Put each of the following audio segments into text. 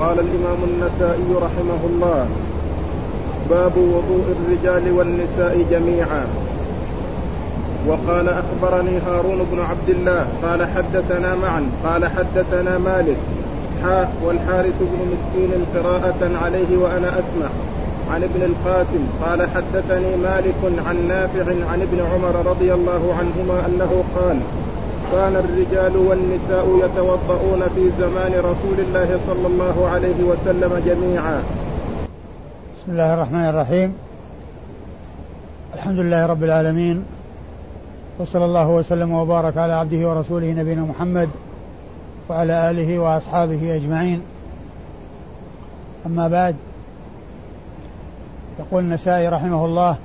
قال الإمام النسائي رحمه الله باب وضوء الرجال والنساء جميعا. وقال أخبرني هارون بن عبد الله قال حدثنا معا قال حدثنا مالك حاء والحارث بن مسكين قراءة عليه وأنا أسمع. عن ابن القاسم قال حدثني مالك عن نافع عن ابن عمر رضي الله عنهما أنه قال كان الرجال والنساء يتوضؤون في زمان رسول الله صلى الله عليه وسلم جميعا. بسم الله الرحمن الرحيم. الحمد لله رب العالمين. وصلى الله وسلم وبارك على عبده ورسوله نبينا محمد وعلى آله وأصحابه أجمعين. أما بعد يقول النسائي رحمه الله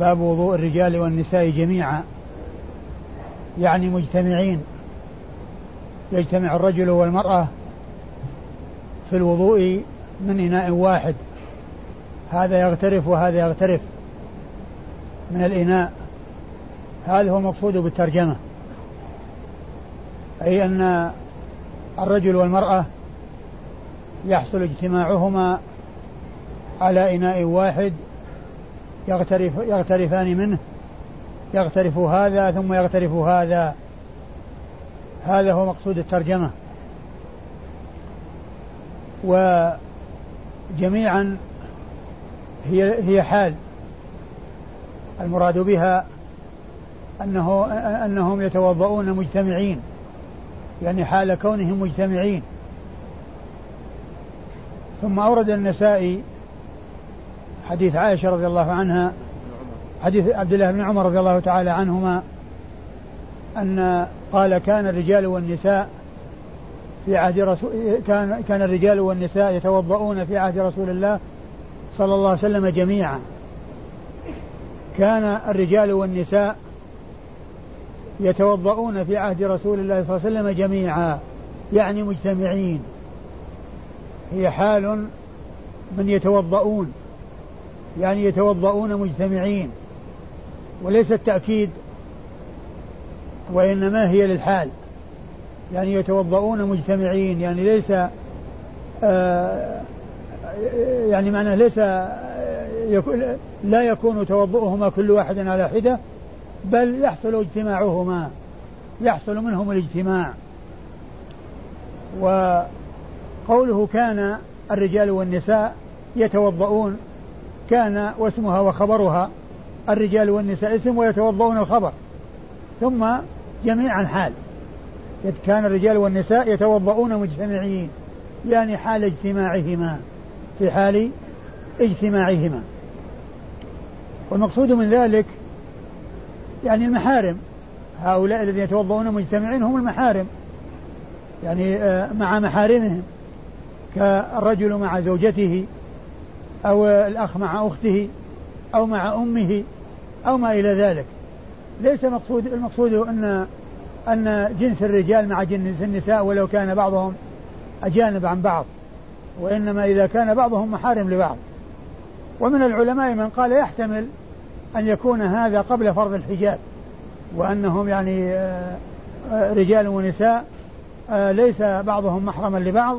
باب وضوء الرجال والنساء جميعا. يعني مجتمعين. يجتمع الرجل والمرأة في الوضوء من إناء واحد. هذا يغترف وهذا يغترف من الإناء. هذا هو المقصود بالترجمة. أي أن الرجل والمرأة يحصل اجتماعهما على إناء واحد يغترف يغترفان منه. يغترف هذا ثم يغترف هذا. هذا هو مقصود الترجمة. وجميعا هي هي حال. المراد بها أنه أنهم يتوضؤون مجتمعين. يعني حال كونهم مجتمعين. ثم أورد النسائي حديث عائشة رضي الله عنها حديث عبد الله بن عمر رضي الله تعالى عنهما أن قال كان الرجال والنساء في عهد رسول كان كان الرجال والنساء يتوضؤون في عهد رسول الله صلى الله عليه وسلم جميعا. كان الرجال والنساء يتوضؤون في عهد رسول الله صلى الله عليه وسلم جميعا يعني مجتمعين. هي حال من يتوضؤون يعني يتوضؤون مجتمعين. وليس التأكيد وإنما هي للحال. يعني يتوضؤون مجتمعين يعني ليس آه يعني معناه ليس يكون لا يكون توضؤهما كل واحد على حدة بل يحصل اجتماعهما يحصل منهم الاجتماع. وقوله كان الرجال والنساء يتوضؤون كان واسمها وخبرها الرجال والنساء اسم ويتوضؤون الخبر. ثم جميعا حال كان الرجال والنساء يتوضؤون مجتمعين يعني حال اجتماعهما في حال اجتماعهما. والمقصود من ذلك يعني المحارم. هؤلاء الذين يتوضؤون مجتمعين هم المحارم يعني آه، مع محارمهم. كالرجل مع زوجته أو الأخ مع أخته. أو مع أمه أو ما إلى ذلك. ليس مقصود المقصود أن أن جنس الرجال مع جنس النساء ولو كان بعضهم أجانب عن بعض وإنما إذا كان بعضهم محارم لبعض. ومن العلماء من قال يحتمل أن يكون هذا قبل فرض الحجاب وأنهم يعني آه، آه، رجال ونساء آه، ليس بعضهم محرما لبعض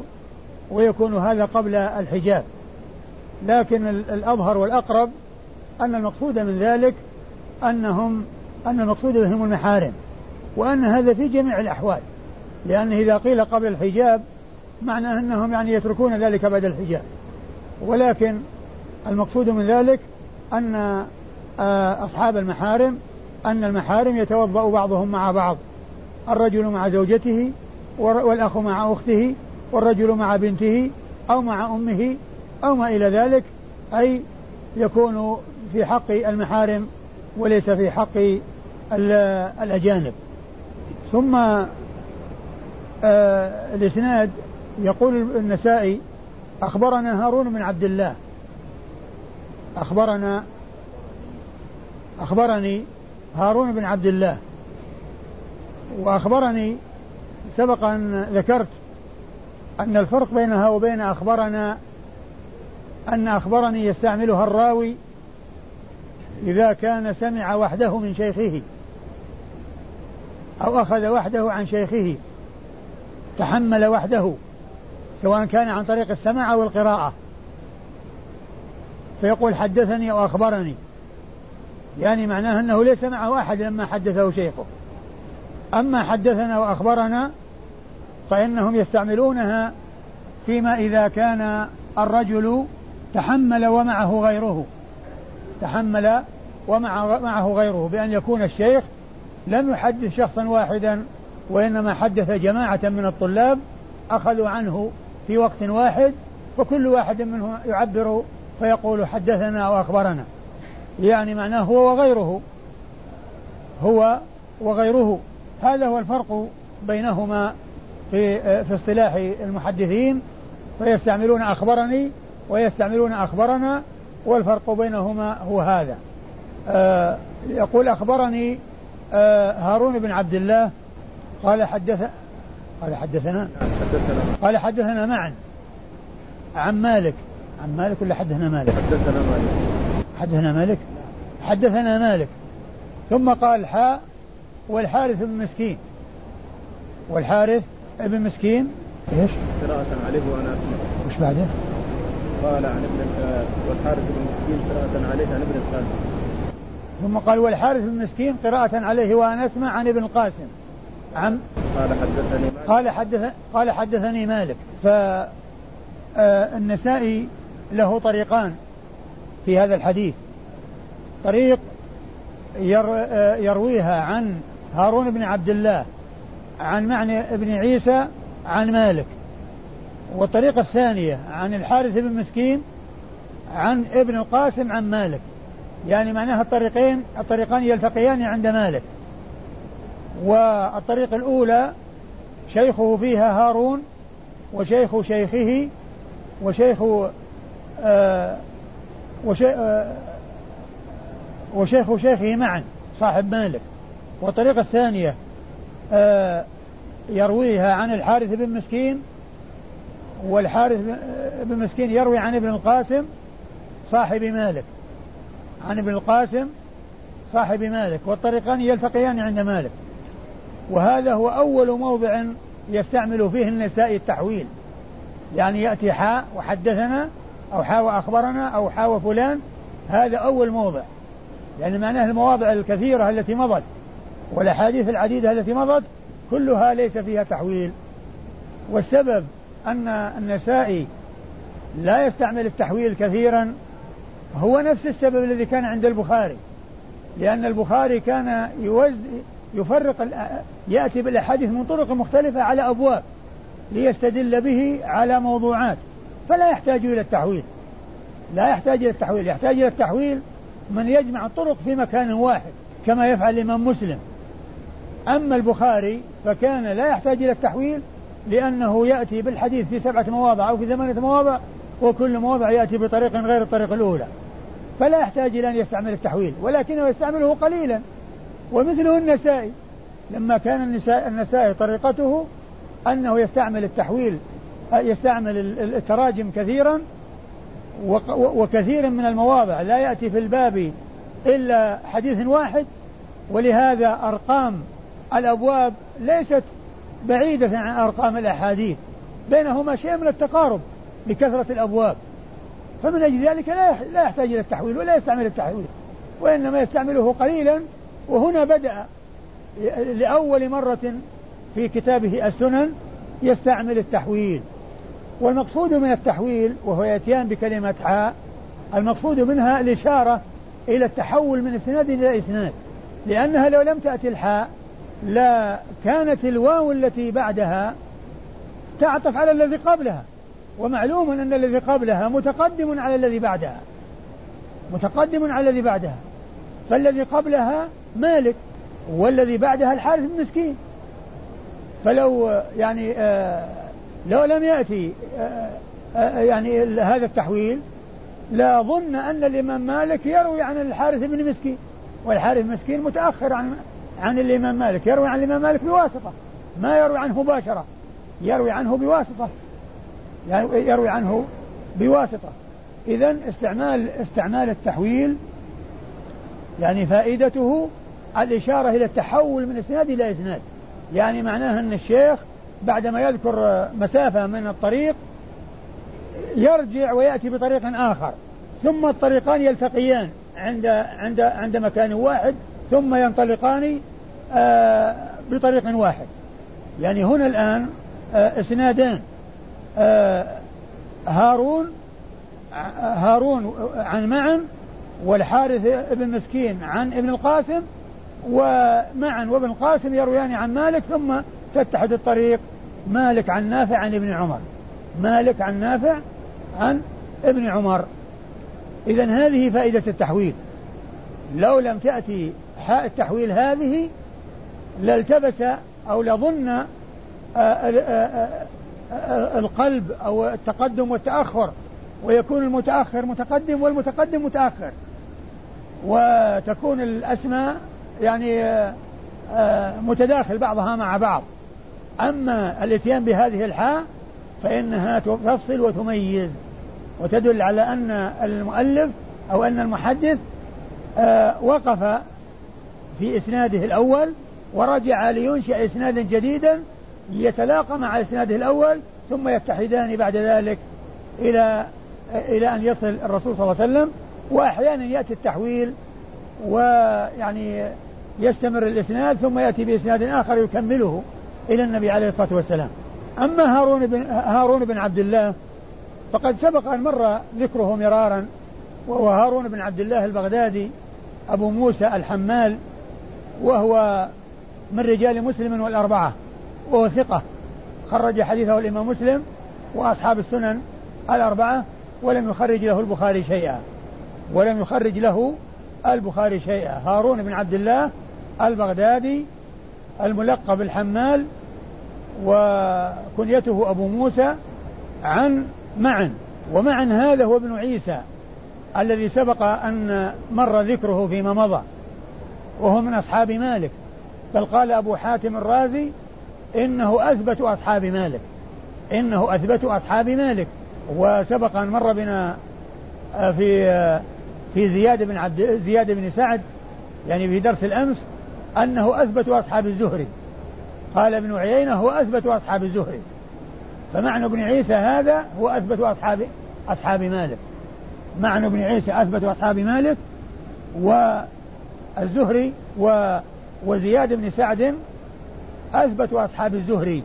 ويكون هذا قبل الحجاب. لكن الأظهر والأقرب أن المقصود من ذلك أنهم أن المقصود بهم المحارم وأن هذا في جميع الأحوال لأنه إذا قيل قبل الحجاب معناه أنهم يعني يتركون ذلك بعد الحجاب. ولكن المقصود من ذلك أن آه، أصحاب المحارم أن المحارم يتوضأ بعضهم مع بعض الرجل مع زوجته والأخ مع أخته والرجل مع بنته أو مع أمه أو ما إلى ذلك أي يكون في حق المحارم وليس في حق الأجانب. ثم آه الإسناد يقول النسائي أخبرنا هارون بن عبد الله. أخبرنا أخبرني هارون بن عبد الله. وأخبرني سبق أن ذكرت أن الفرق بينها وبين أخبرنا أن أخبرني يستعملها الراوي إذا كان سمع وحده من شيخه أو أخذ وحده عن شيخه تحمل وحده سواء كان عن طريق السماع أو القراءة. فيقول حدثني أو أخبرني. يعني معناه أنه ليس معه أحد لما حدثه شيخه. أما حدثنا وأخبرنا فإنهم يستعملونها فيما إذا كان الرجل تحمل ومعه غيره. تحمل ومع معه غيره بأن يكون الشيخ لم يحدث شخصا واحدا وإنما حدث جماعة من الطلاب أخذوا عنه في وقت واحد فكل واحد منهم يعبر فيقول حدثنا وأخبرنا. يعني معناه هو وغيره. هو وغيره. هذا هو الفرق بينهما في في اصطلاح المحدثين. فيستعملون أخبرني ويستعملون أخبرنا والفرق بينهما هو هذا. آه يقول أخبرني آه هارون بن عبد الله قال حدث قال حدثنا؟ قال حدثنا معا. عن مالك. عن مالك ولا حدثنا مالك؟ حدثنا مالك. حدثنا مالك؟ حدثنا مالك. ثم قال حاء والحارث بن مسكين. والحارث ابن مسكين؟ إيش؟ قراءة عليه وأنا أسمع. وش بعده؟ قال عن ابن والحارث بن مسكين قراءة عليه عن ابن القاسم. ثم قال والحارث بن مسكين قراءة عليه وأنا أسمع عن ابن القاسم. عن قال حدثني مالك. قال حدث قال حدثني مالك. فالنسائي له طريقان في هذا الحديث. طريق يرويها عن هارون بن عبد الله عن معنى ابن عيسى عن مالك. والطريقة الثانية عن الحارث بن مسكين عن ابن القاسم عن مالك. يعني معناها الطريقين الطريقان يلتقيان عند مالك. والطريقة الأولى شيخه فيها هارون وشيخ شيخه وشيخ آه وشي آه وشيخ شيخه معا صاحب مالك. والطريقة الثانية آه يرويها عن الحارث بن مسكين والحارث بن مسكين يروي عن ابن القاسم صاحب مالك. عن ابن القاسم صاحب مالك. والطريقان يلتقيان عند مالك. وهذا هو أول موضع يستعمل فيه النساء التحويل. يعني يأتي حاء وحدثنا أو حاء وأخبرنا أو حاء وفلان. هذا أول موضع. يعني معناه المواضع الكثيرة التي مضت والأحاديث العديدة التي مضت كلها ليس فيها تحويل. والسبب أن النسائي لا يستعمل التحويل كثيرا هو نفس السبب الذي كان عند البخاري لأن البخاري كان يوز يفرق يأتي بالأحاديث من طرق مختلفة على أبواب ليستدل به على موضوعات فلا يحتاج إلى التحويل. لا يحتاج إلى التحويل يحتاج إلى التحويل من يجمع الطرق في مكان واحد كما يفعل الإمام مسلم. أما البخاري فكان لا يحتاج إلى التحويل لأنه يأتي بالحديث في سبعة مواضع أو في ثمانية مواضع وكل موضع يأتي بطريق غير الطريق الأولى. فلا يحتاج إلى أن يستعمل التحويل ولكنه يستعمله قليلا. ومثله النسائي. لما كان النسائي طريقته أنه يستعمل التحويل يستعمل التراجم كثيرا وكثير من المواضع. لا يأتي في الباب إلا حديث واحد ولهذا أرقام الأبواب ليست بعيدة عن أرقام الأحاديث بينهما شيء من التقارب لكثرة الأبواب. فمن أجل ذلك لا يحتاج إلى التحويل ولا يستعمل التحويل وإنما يستعمله قليلا. وهنا بدأ لأول مرة في كتابه السنن يستعمل التحويل. والمقصود من التحويل وهو يأتيان بكلمة حاء المقصود منها الإشارة إلى التحول من إسناد إلى إسناد لأنها لو لم تأتي الحاء لا كانت الواو التي بعدها تعطف على الذي قبلها ومعلوم أن الذي قبلها متقدم على الذي بعدها متقدم على الذي بعدها. فالذي قبلها مالك والذي بعدها الحارث المسكين فلو يعني آه لو لم يأتي آه آه يعني هذا التحويل لا ظن أن الإمام مالك يروي عن الحارث بن مسكين. والحارث مسكين متأخر عن عن الإمام مالك يروي عن الإمام مالك بواسطة ما يروي عنه مباشرة يروي عنه بواسطة. يعني يروي عنه بواسطة. إذا استعمال استعمال التحويل يعني فائدته الإشارة إلى التحول من إسناد إلى إسناد. يعني معناها أن الشيخ بعدما يذكر مسافة من الطريق يرجع ويأتي بطريق آخر ثم الطريقان يلتقيان عند عند عند مكان واحد ثم ينطلقان آه بطريق واحد. يعني هنا الآن آه اسنادان آه هارون هارون عن معن والحارث ابن مسكين عن ابن القاسم ومعا وابن القاسم يرويان عن مالك ثم تتحد الطريق مالك عن نافع عن ابن عمر. مالك عن نافع عن ابن عمر. إذا هذه فائدة التحويل. لو لم تأتي حاء التحويل هذه لالتبس أو لظن آه، آه، آه، القلب أو التقدم والتأخر ويكون المتأخر متقدم والمتقدم متأخر. وتكون الأسماء يعني متداخل بعضها مع بعض. أما الإتيان بهذه الحاء فإنها تفصل وتميز وتدل على أن المؤلف أو أن المحدث وقف في إسناده الأول ورجع لينشئ إسنادا جديدا يتلاقى مع إسناده الأول ثم يتحدان بعد ذلك إلى إلى أن يصل الرسول صلى الله عليه وسلم وأحيانا يأتي التحويل ويعني يستمر الإسناد ثم يأتي بإسناد آخر يكمله إلى النبي عليه الصلاة والسلام. أما هارون بن هارون بن عبد الله فقد سبق أن مر ذكره مرارا وهو هارون بن عبد الله البغدادي أبو موسى الحمال وهو من رجال مسلم والأربعة وهو ثقة. خرج حديثه الإمام مسلم وأصحاب السنن الأربعة ولم يخرج له البخاري شيئا. ولم يخرج له البخاري شيئا. هارون بن عبد الله البغدادي الملقب الحمال وكنيته أبو موسى عن معن. ومعن هذا هو ابن عيسى الذي سبق أن مر ذكره فيما مضى. وهو من أصحاب مالك. بل قال أبو حاتم الرازي إنه أثبت أصحاب مالك. إنه أثبت أصحاب مالك. وسبق أن مر بنا آه، في آه، في زياد بن عبد زياد بن سعد يعني في درس الأمس أنه أثبت أصحاب الزهري. قال ابن عيينة هو أثبت أصحاب الزهري. فمعنى ابن عيسى هذا هو أثبت أصحاب أصحاب مالك. معنى ابن عيسى أثبت أصحاب مالك والزهري و وزياد بن سعد أثبت أصحاب الزهري.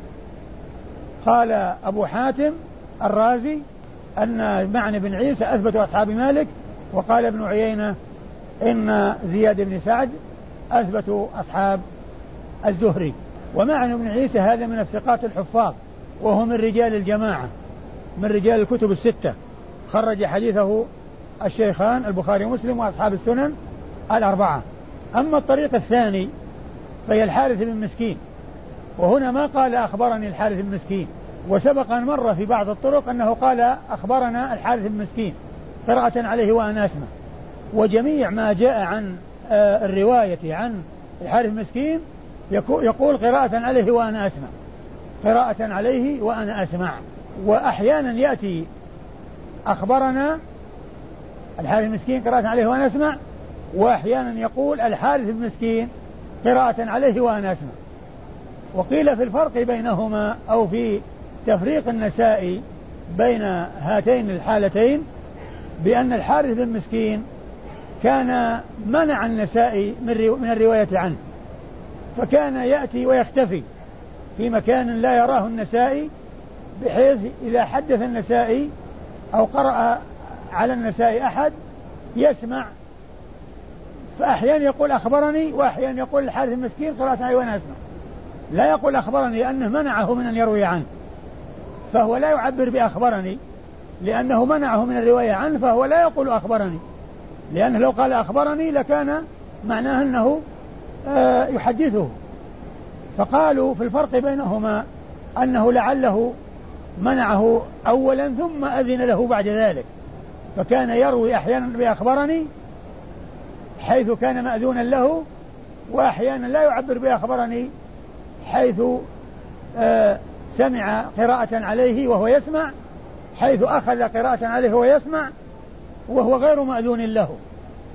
قال أبو حاتم الرازي أن معنى بن عيسى أثبت أصحاب مالك وقال ابن عيينة إن زياد بن سعد أثبت أصحاب الزهري. ومعنى ابن عيسى هذا من الثقات الحفاظ وهو من رجال الجماعة من رجال الكتب الستة. خرج حديثه الشيخان البخاري ومسلم وأصحاب السنن الأربعة. أما الطريق الثاني فهي الحارث بن مسكين. وهنا ما قال أخبرني الحارث بن مسكين. وسبق أن مر في بعض الطرق أنه قال أخبرنا الحارث بن مسكين قراءة عليه وأنا أسمع. وجميع ما جاء عن آه، الرواية عن الحارث مسكين يقول قراءة عليه وأنا أسمع. قراءة عليه وأنا أسمع. وأحيانا يأتي أخبرنا الحارث المسكين قراءة عليه وأنا أسمع وأحيانا يقول الحارث المسكين قراءة عليه وأنا أسمع. وقيل في الفرق بينهما أو في تفريق النساء بين هاتين الحالتين بأن الحارث بن مسكين كان منع النساء من الرواية عنه. فكان يأتي ويختفي في مكان لا يراه النسائي بحيث إذا حدث النسائي أو قرأ على النسائي أحد يسمع فأحيانا يقول أخبرني وأحيانا يقول الحارث المسكين قرأت وأنا أسمع. لا يقول أخبرني لأنه منعه من أن يروي عنه. فهو لا يعبر بأخبرني لأنه منعه من الرواية عنه فهو لا يقول أخبرني. لأنه لو قال أخبرني لكان معناه أنه آه، يحدثه. فقالوا في الفرق بينهما أنه لعله منعه أولا ثم أذن له بعد ذلك. فكان يروي أحيانا بأخبرني حيث كان مأذونا له وأحيانا لا يعبر بأخبرني حيث آه سمع قراءة عليه وهو يسمع حيث أخذ قراءة عليه وهو يسمع وهو غير مأذون له.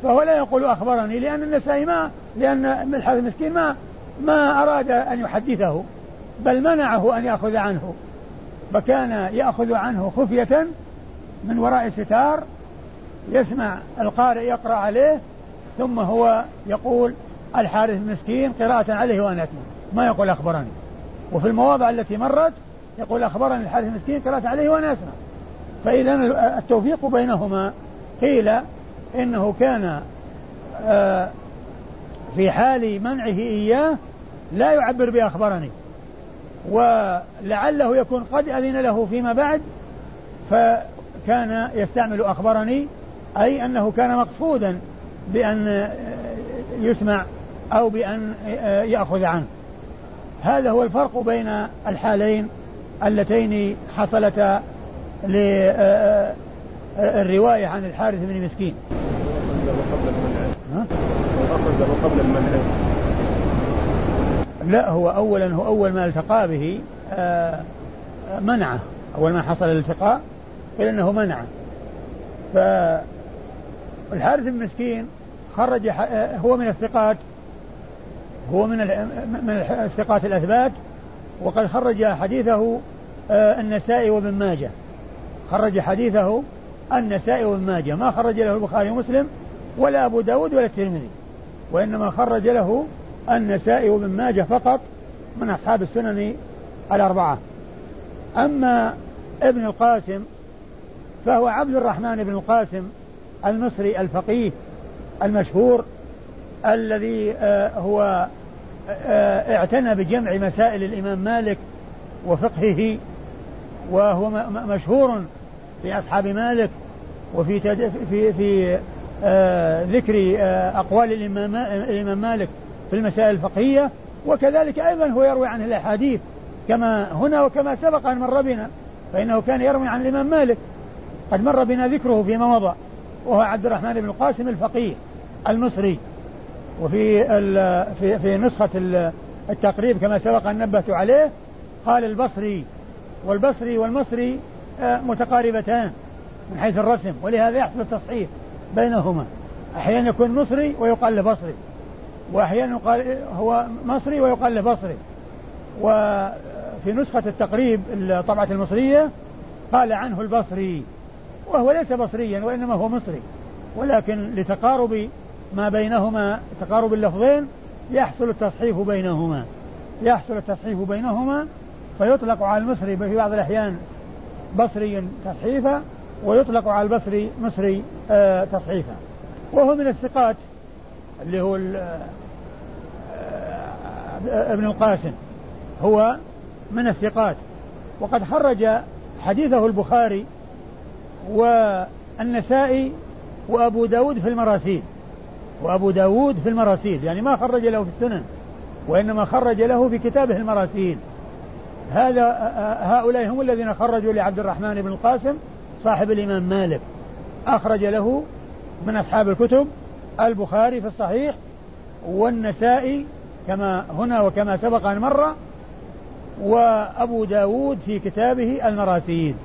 فهو لا يقول أخبرني لأن النسائي ما لأن ملحة المسكين ما ما أراد أن يحدثه بل منعه أن يأخذ عنه. فكان يأخذ عنه خفية من وراء ستار يسمع القارئ يقرأ عليه ثم هو يقول الحارث المسكين قراءة عليه وأنا أسمع. ما يقول أخبرني. وفي المواضع التي مرت يقول أخبرني الحارث المسكين قراءة عليه وأنا أسمع. فإذا التوفيق بينهما قيل إنه كان آه، في حال منعه إياه لا يعبر بأخبرني. ولعله يكون قد أذن له فيما بعد فكان يستعمل أخبرني أي أنه كان مقصودا بأن يسمع أو بأن يأخذ عنه. هذا هو الفرق بين الحالين اللتين حصلتا للرواية عن الحارث بن مسكين. قبل المنع لا هو أولا هو أول ما التقى به آه، منعه. أول ما حصل الالتقاء قيل أنه منعه. فالحارث المسكين خرج هو من الثقات هو من من الثقات الأثبات وقد خرج حديثه آه، النسائي وابن ماجه. خرج حديثه النسائي وابن ماجه. ما خرج له البخاري ومسلم ولا أبو داود ولا الترمذي وإنما خرج له النسائي وابن ماجه فقط من أصحاب السنن الأربعة. أما ابن القاسم فهو عبد الرحمن بن القاسم المصري الفقيه المشهور الذي آه، هو آه، اعتنى بجمع مسائل الإمام مالك وفقهه وهو مشهور في أصحاب مالك وفي في في آه، ذكر أقوال الإمام الإمام مالك في المسائل الفقهية. وكذلك أيضا هو يروي عنه الأحاديث كما هنا وكما سبق أن مر بنا فإنه كان يروي عن الإمام مالك. قد مر بنا ذكره فيما مضى وهو عبد الرحمن بن القاسم الفقيه. المصري وفي في في نسخة التقريب كما سبق أن نبهت عليه قال البصري والبصري والمصري آه، متقاربتان من حيث الرسم ولهذا يحصل التصحيح بينهما. أحيانا يكون مصري ويقال له بصري وأحيانا يقال هو مصري ويقال له بصري. وفي نسخة التقريب الطبعة المصرية قال عنه البصري وهو ليس بصريا وإنما هو مصري ولكن لتقارب ما بينهما تقارب اللفظين يحصل التصحيف بينهما. يحصل التصحيف بينهما فيطلق على المصري في بعض الأحيان بصري تصحيفا ويطلق على البصري مصري آه تصحيفا. وهو من الثقات اللي هو آه، ابن القاسم. هو من الثقات. وقد خرج حديثه البخاري والنسائي وأبو داود في المراسيل. وأبو داود في المراسيل يعني ما خرج له في السنن وإنما خرج له في كتابه المراسيل. هذا هؤلاء هم الذين خرجوا لعبد الرحمن بن القاسم صاحب الإمام مالك. أخرج له من أصحاب الكتب البخاري في الصحيح والنسائي كما هنا وكما سبق أن مر وأبو داود في كتابه المراسيل.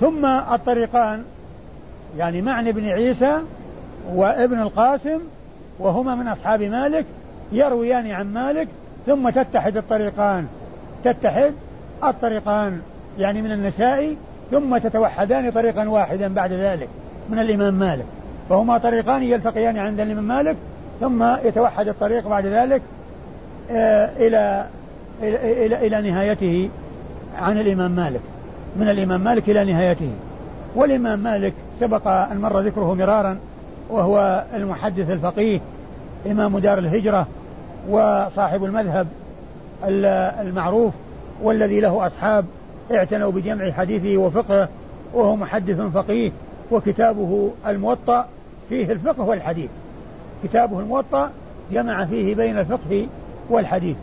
ثم الطريقان يعني معنى بن عيسى وابن القاسم وهما من أصحاب مالك يرويان عن مالك ثم تتحد الطريقان. تتحد الطريقان يعني من النسائي ثم تتوحدان طريقا واحدا بعد ذلك من الإمام مالك. فهما طريقان يلتقيان عند الإمام مالك ثم يتوحد الطريق بعد ذلك آه، إلى إلى إلى, إلى نهايته عن الإمام مالك. من الإمام مالك إلى نهايته. والإمام مالك سبق أن مر ذكره مرارا وهو المحدث الفقيه إمام دار الهجرة وصاحب المذهب المعروف والذي له أصحاب اعتنوا بجمع حديثه وفقهه وهو محدث فقيه وكتابه الموطأ فيه الفقه والحديث. كتابه الموطأ جمع فيه بين الفقه والحديث.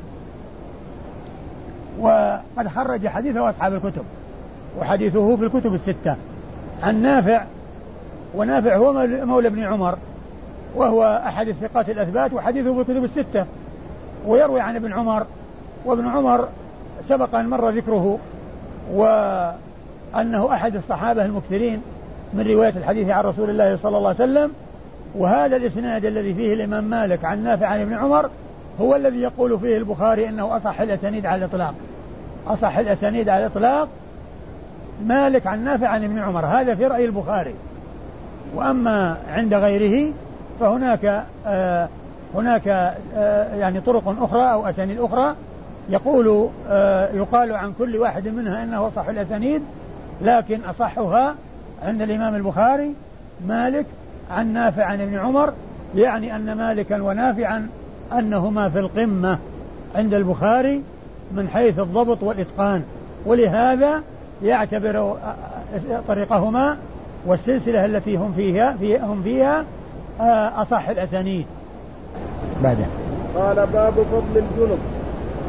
وقد خرج حديثه أصحاب الكتب وحديثه في الكتب الستة. عن نافع ونافع هو مولى ابن عمر وهو أحد الثقات الأثبات وحديثه في الكتب الستة ويروي عن ابن عمر وابن عمر سبق أن مر ذكره وأنه أحد الصحابة المكثرين من رواية الحديث عن رسول الله صلى الله عليه وسلم وهذا الإسناد الذي فيه الإمام مالك عن نافع عن ابن عمر هو الذي يقول فيه البخاري أنه أصح الأسانيد على الإطلاق. أصح الأسانيد على الإطلاق مالك عن نافع عن ابن عمر هذا في رأي البخاري. وأما عند غيره فهناك آه هناك آه يعني طرق أخرى أو أسانيد أخرى يقول آه يقال عن كل واحد منها إنه صح الأسانيد لكن أصحها عند الإمام البخاري مالك عن نافع عن ابن عمر يعني أن مالكا ونافعا أنهما في القمة عند البخاري من حيث الضبط والإتقان. ولهذا يعتبر آه، آه، طريقهما والسلسلة التي هم فيها في هم فيها آه، أصح الأسانيد. بعدين قال باب فضل الجنب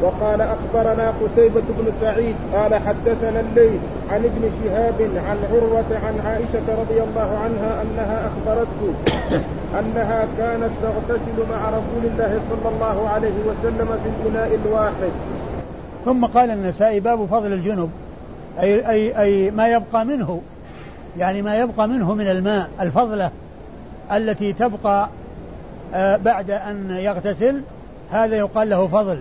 وقال أخبرنا قتيبة بن سعيد قال حدثنا الليل عن ابن شهاب عن عروة عن عائشة رضي الله عنها أنها أخبرته أنها كانت تغتسل مع رسول الله صلى الله عليه وسلم في الاناء الواحد. ثم قال النسائي باب فضل الجنب أي أي أي ما يبقى منه يعني ما يبقى منه من الماء الفضلة التي تبقى آه، بعد أن يغتسل هذا يقال له فضل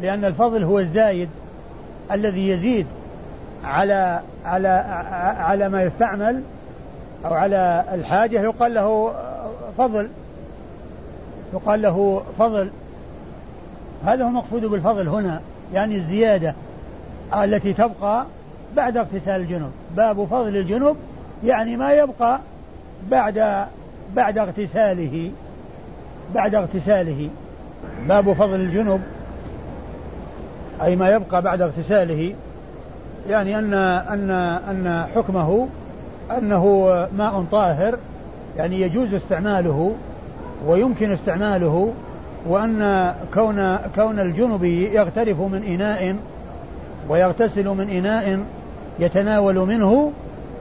لأن الفضل هو الزايد الذي يزيد على على على ما يستعمل أو على الحاجة يقال له فضل يقال له فضل. هذا هو المقصود بالفضل هنا يعني الزيادة التي تبقى بعد اغتسال الجنوب. باب فضل الجنوب يعني ما يبقى بعد بعد اغتساله بعد اغتساله. باب فضل الجنوب. أي ما يبقى بعد اغتساله يعني أن أن أن حكمه أنه ماء طاهر يعني يجوز استعماله ويمكن استعماله وأن كون كون الجنب يغترف من إناء ويغتسل من إناء يتناول منه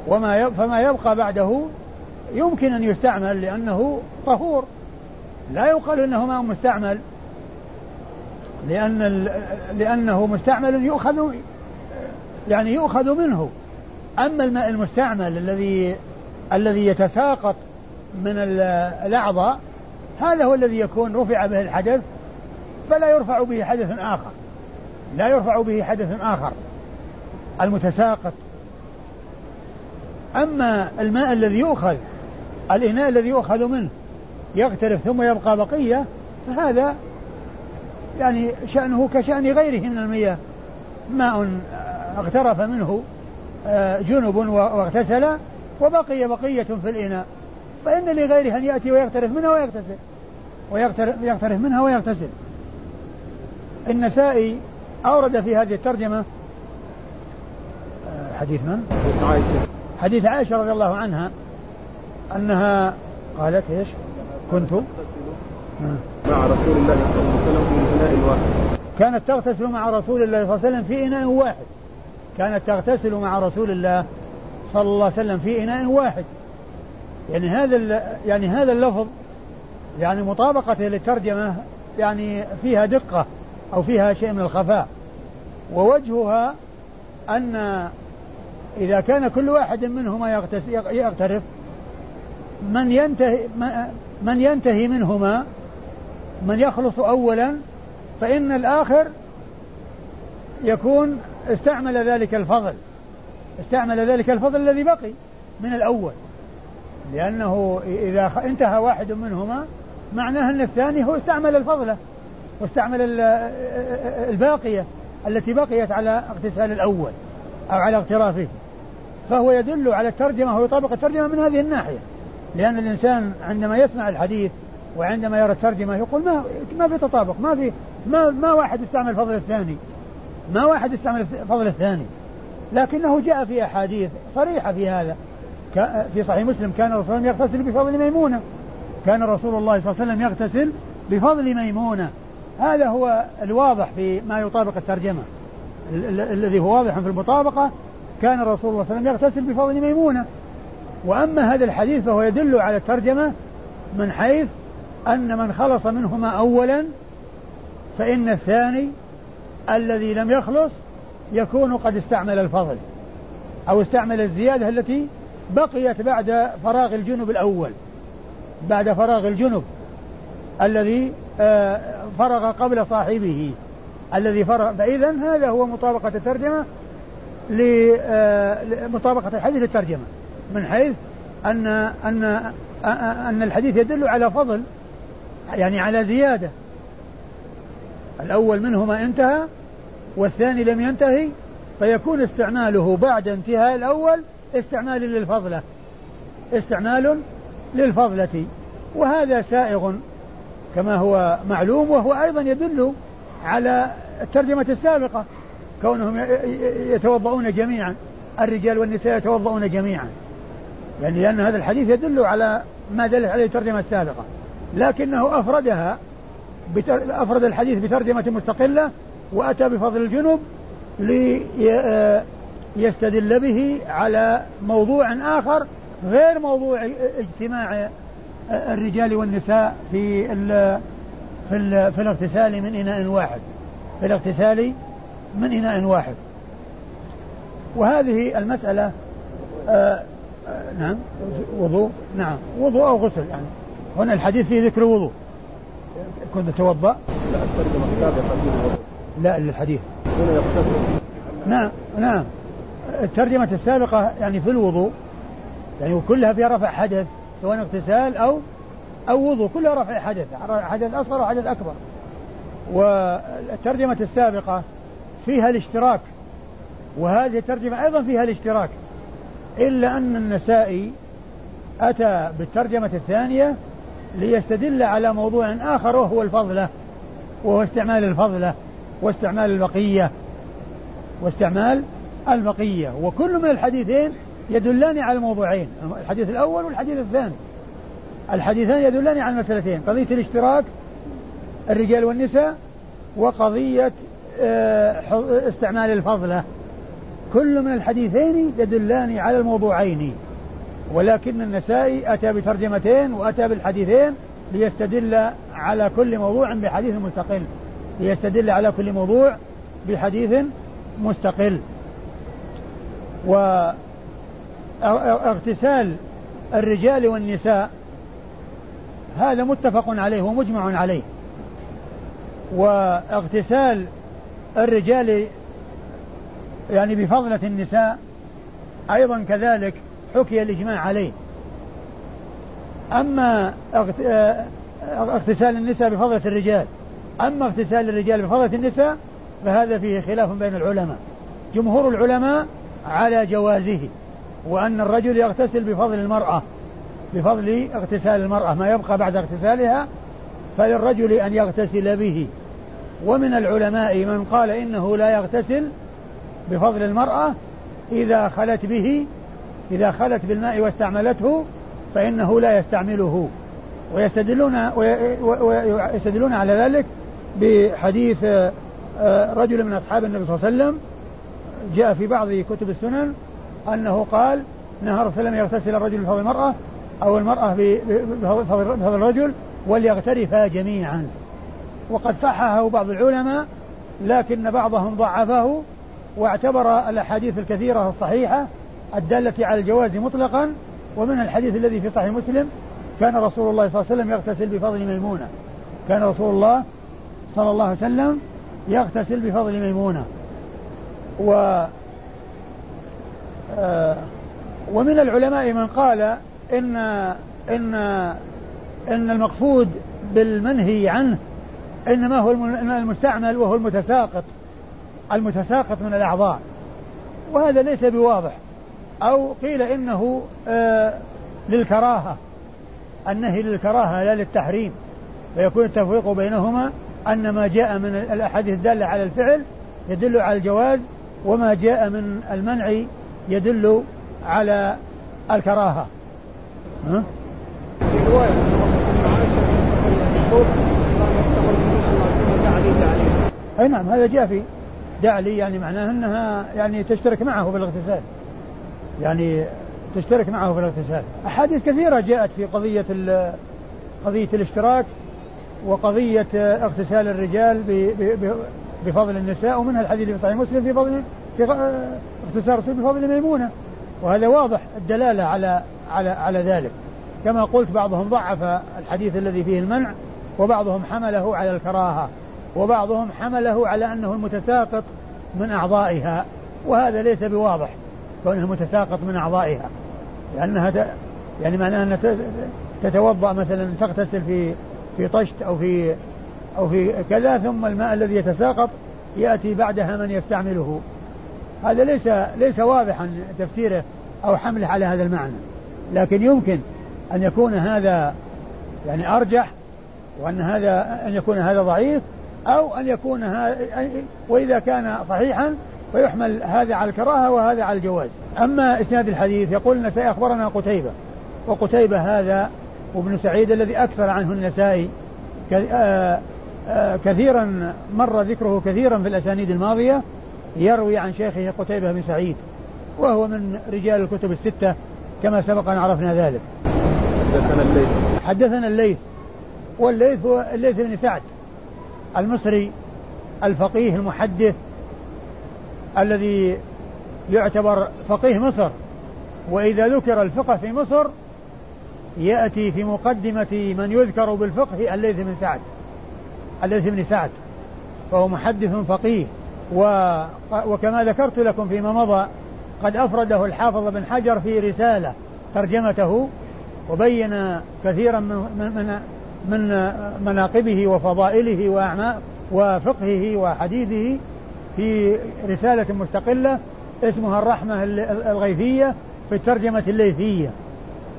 وما فما يبقى بعده يمكن أن يستعمل لأنه طهور. لا يقال أنه ماء مستعمل لأن لأنه مستعمل يؤخذ يعني يؤخذ منه. أما الماء المستعمل الذي الذي يتساقط من الأعضاء هذا هو الذي يكون رفع به الحدث فلا يرفع به حدث آخر. لا يرفع به حدث آخر. المتساقط أما الماء الذي يؤخذ الإناء الذي يؤخذ منه يغترف ثم يبقى بقية فهذا يعني شأنه كشأن غيره من المياه. ماء اغترف منه آه، جنب واغتسل وبقي بقية في الإناء. فإن لغيره أن يأتي ويغترف منها ويغتسل. ويغترف منها ويغتسل. النسائي أورد في هذه الترجمة آه، حديث من؟ حديث عائشة رضي الله عنها أنها قالت إيش؟ كنت. مع رسول الله صلى الله عليه وسلم في إناء واحد. كانت تغتسل مع رسول الله صلى الله عليه وسلم في إناء واحد. كانت تغتسل مع رسول الله صلى الله عليه وسلم في إناء واحد. يعني هذا يعني هذا اللفظ يعني مطابقته للترجمة يعني فيها دقة أو فيها شيء من الخفاء. ووجهها أن إذا كان كل واحد منهما يغترف من ينتهي من ينتهي منهما من يخلص أولا فإن الآخر يكون استعمل ذلك الفضل. استعمل ذلك الفضل الذي بقي من الأول. لأنه إذا انتهى واحد منهما معناه أن الثاني هو استعمل الفضلة واستعمل الباقية التي بقيت على اغتسال الأول. أو على اغترافه. فهو يدل على الترجمة ويطابق الترجمة من هذه الناحية. لأن الإنسان عندما يسمع الحديث وعندما يرى الترجمة يقول ما ما في تطابق ما في ما ما واحد استعمل فضل الثاني. ما واحد استعمل فضل الثاني. لكنه جاء في أحاديث صريحة في هذا. في صحيح مسلم كان الرسول صلى الله عليه وسلم يغتسل بفضل ميمونة. كان رسول الله صلى الله عليه وسلم يغتسل بفضل ميمونة. هذا هو الواضح في ما يطابق الترجمة. الذي هو واضح في المطابقة كان الرسول صلى الله عليه وسلم يغتسل بفضل ميمونة. وأما هذا الحديث فهو يدل على الترجمة من حيث أن من خلص منهما أولا فإن الثاني الذي لم يخلص يكون قد استعمل الفضل أو استعمل الزيادة التي بقيت بعد فراغ الجنب الأول بعد فراغ الجنب الذي آه، فرغ قبل صاحبه. الذي فرغ فإذا هذا هو مطابقة الترجمة لمطابقة الحديث للترجمة من حيث أن أن أن الحديث يدل على فضل يعني على زيادة. الأول منهما انتهى والثاني لم ينتهي فيكون استعماله بعد انتهاء الأول استعمال للفضلة. استعمال للفضلة. وهذا سائغ كما هو معلوم وهو أيضا يدل على الترجمة السابقة. كونهم يتوضؤون جميعا. الرجال والنساء يتوضؤون جميعا. يعني لأن هذا الحديث يدل على ما دلت عليه الترجمة السابقة. لكنه أفردها أفرد الحديث بترجمة مستقلة وأتى بفضل الجنوب ليستدل به على موضوع آخر غير موضوع اجتماع الرجال والنساء في ال في في الاغتسال من إناء واحد. في الاغتسال من إناء واحد. وهذه المسألة آه آه نعم وضوء نعم وضوء أو غسل يعني. هنا الحديث فيه ذكر وضوء كنت تتوضأ لا للحديث. نعم نعم. الترجمة السابقة يعني في الوضوء يعني كلها فيها رفع حدث سواء اغتسال أو أو وضوء كلها رفع حدث حدث أصغر وحدث أكبر. والترجمة السابقة فيها الاشتراك وهذه الترجمة أيضا فيها الاشتراك إلا أن النسائي أتى بالترجمة الثانية ليستدل على موضوع آخر وهو الفضلة وهو استعمال الفضلة واستعمال البقية واستعمال البقية وكل من الحديثين يدلان على الموضوعين الحديث الأول والحديث الثاني. الحديثان يدلان على المسألتين. قضية الاشتراك الرجال والنساء وقضية آه، استعمال الفضلة. كل من الحديثين يدلان على الموضوعين. ولكن النسائي أتى بترجمتين وأتى بالحديثين ليستدل على كل موضوع بحديث مستقل. ليستدل على كل موضوع بحديث مستقل. واغتسال الرجال والنساء هذا متفق عليه ومجمع عليه. واغتسال الرجال يعني بفضلة النساء أيضا كذلك حكي الإجماع عليه. أما اغتسال النساء بفضلة الرجال أما اغتسال الرجال بفضلة النساء فهذا فيه خلاف بين العلماء. جمهور العلماء على جوازه وأن الرجل يغتسل بفضل المرأة. بفضل اغتسال المرأة ما يبقى بعد اغتسالها فللرجل أن يغتسل به. ومن العلماء من قال إنه لا يغتسل بفضل المرأة إذا خلت به إذا خلت بالماء واستعملته فإنه لا يستعمله. ويستدلون ويستدلون على ذلك بحديث آه، رجل من أصحاب النبي صلى الله عليه وسلم جاء في بعض كتب السنن أنه قال نهى رسول الله يغتسل الرجل بفضل المرأة أو المرأة بفضل الرجل وليغترفا جميعا. وقد صححه بعض العلماء لكن بعضهم ضعفه واعتبر الأحاديث الكثيرة الصحيحة الدالة على الجواز مطلقا ومن الحديث الذي في صحيح مسلم كان رسول الله صلى الله عليه وسلم يغتسل بفضل ميمونة. كان رسول الله صلى الله عليه وسلم يغتسل بفضل ميمونة. و آه ومن العلماء من قال إن إن إن المقصود بالمنهي عنه إنما هو المستعمل وهو المتساقط المتساقط من الأعضاء. وهذا ليس بواضح. أو قيل إنه آه للكراهة. النهي للكراهة لا للتحريم. فيكون التفريق بينهما أن ما جاء من الأحاديث الدالة على الفعل يدل على الجواز وما جاء من المنع يدل على الكراهة. ها؟ أي نعم هذا جاء في دعلي يعني معناه أنها يعني تشترك معه في الاغتسال. يعني تشترك معه في الاغتسال. أحاديث كثيرة جاءت في قضية قضية الاشتراك وقضية اغتسال الرجال بفضل النساء ومنها الحديث في صحيح مسلم في فضل في اغتسال الرسول بفضل ميمونة. وهذا واضح الدلالة على على على ذلك. كما قلت بعضهم ضعف الحديث الذي فيه المنع وبعضهم حمله على الكراهة وبعضهم حمله على أنه المتساقط من أعضائها. وهذا ليس بواضح كونه متساقط من أعضائها لأنها يعني معناها أنها تتوضأ مثلا تغتسل في في طشت أو في أو في كذا ثم الماء الذي يتساقط يأتي بعدها من يستعمله. هذا ليس ليس واضحا تفسيره أو حمله على هذا المعنى. لكن يمكن أن يكون هذا يعني أرجح وأن هذا أن يكون هذا ضعيف أو أن يكون هذا وإذا كان صحيحا فيحمل هذا على الكراهة وهذا على الجواز. أما إسناد الحديث يقول النسائي أخبرنا قتيبة وقتيبة هذا وابن سعيد الذي أكثر عنه النسائي آه، آه، كثيرا مر ذكره كثيرا في الأسانيد الماضية. يروي عن شيخه قتيبة بن سعيد وهو من رجال الكتب الستة كما سبق أن عرفنا ذلك. حدثنا الليث. حدثنا الليث والليث هو الليث بن سعد المصري الفقيه المحدث الذي يعتبر فقيه مصر وإذا ذكر الفقه في مصر يأتي في مقدمة من يذكر بالفقه الليث بن سعد الليث بن سعد فهو محدث فقيه. وكما ذكرت لكم فيما مضى قد أفرده الحافظ بن حجر في رسالة ترجمته وبين كثيرا من من من مناقبه وفضائله وأعمال وفقهه وحديثه في رسالة مستقلة اسمها الرحمة الغيثية في الترجمة الليثية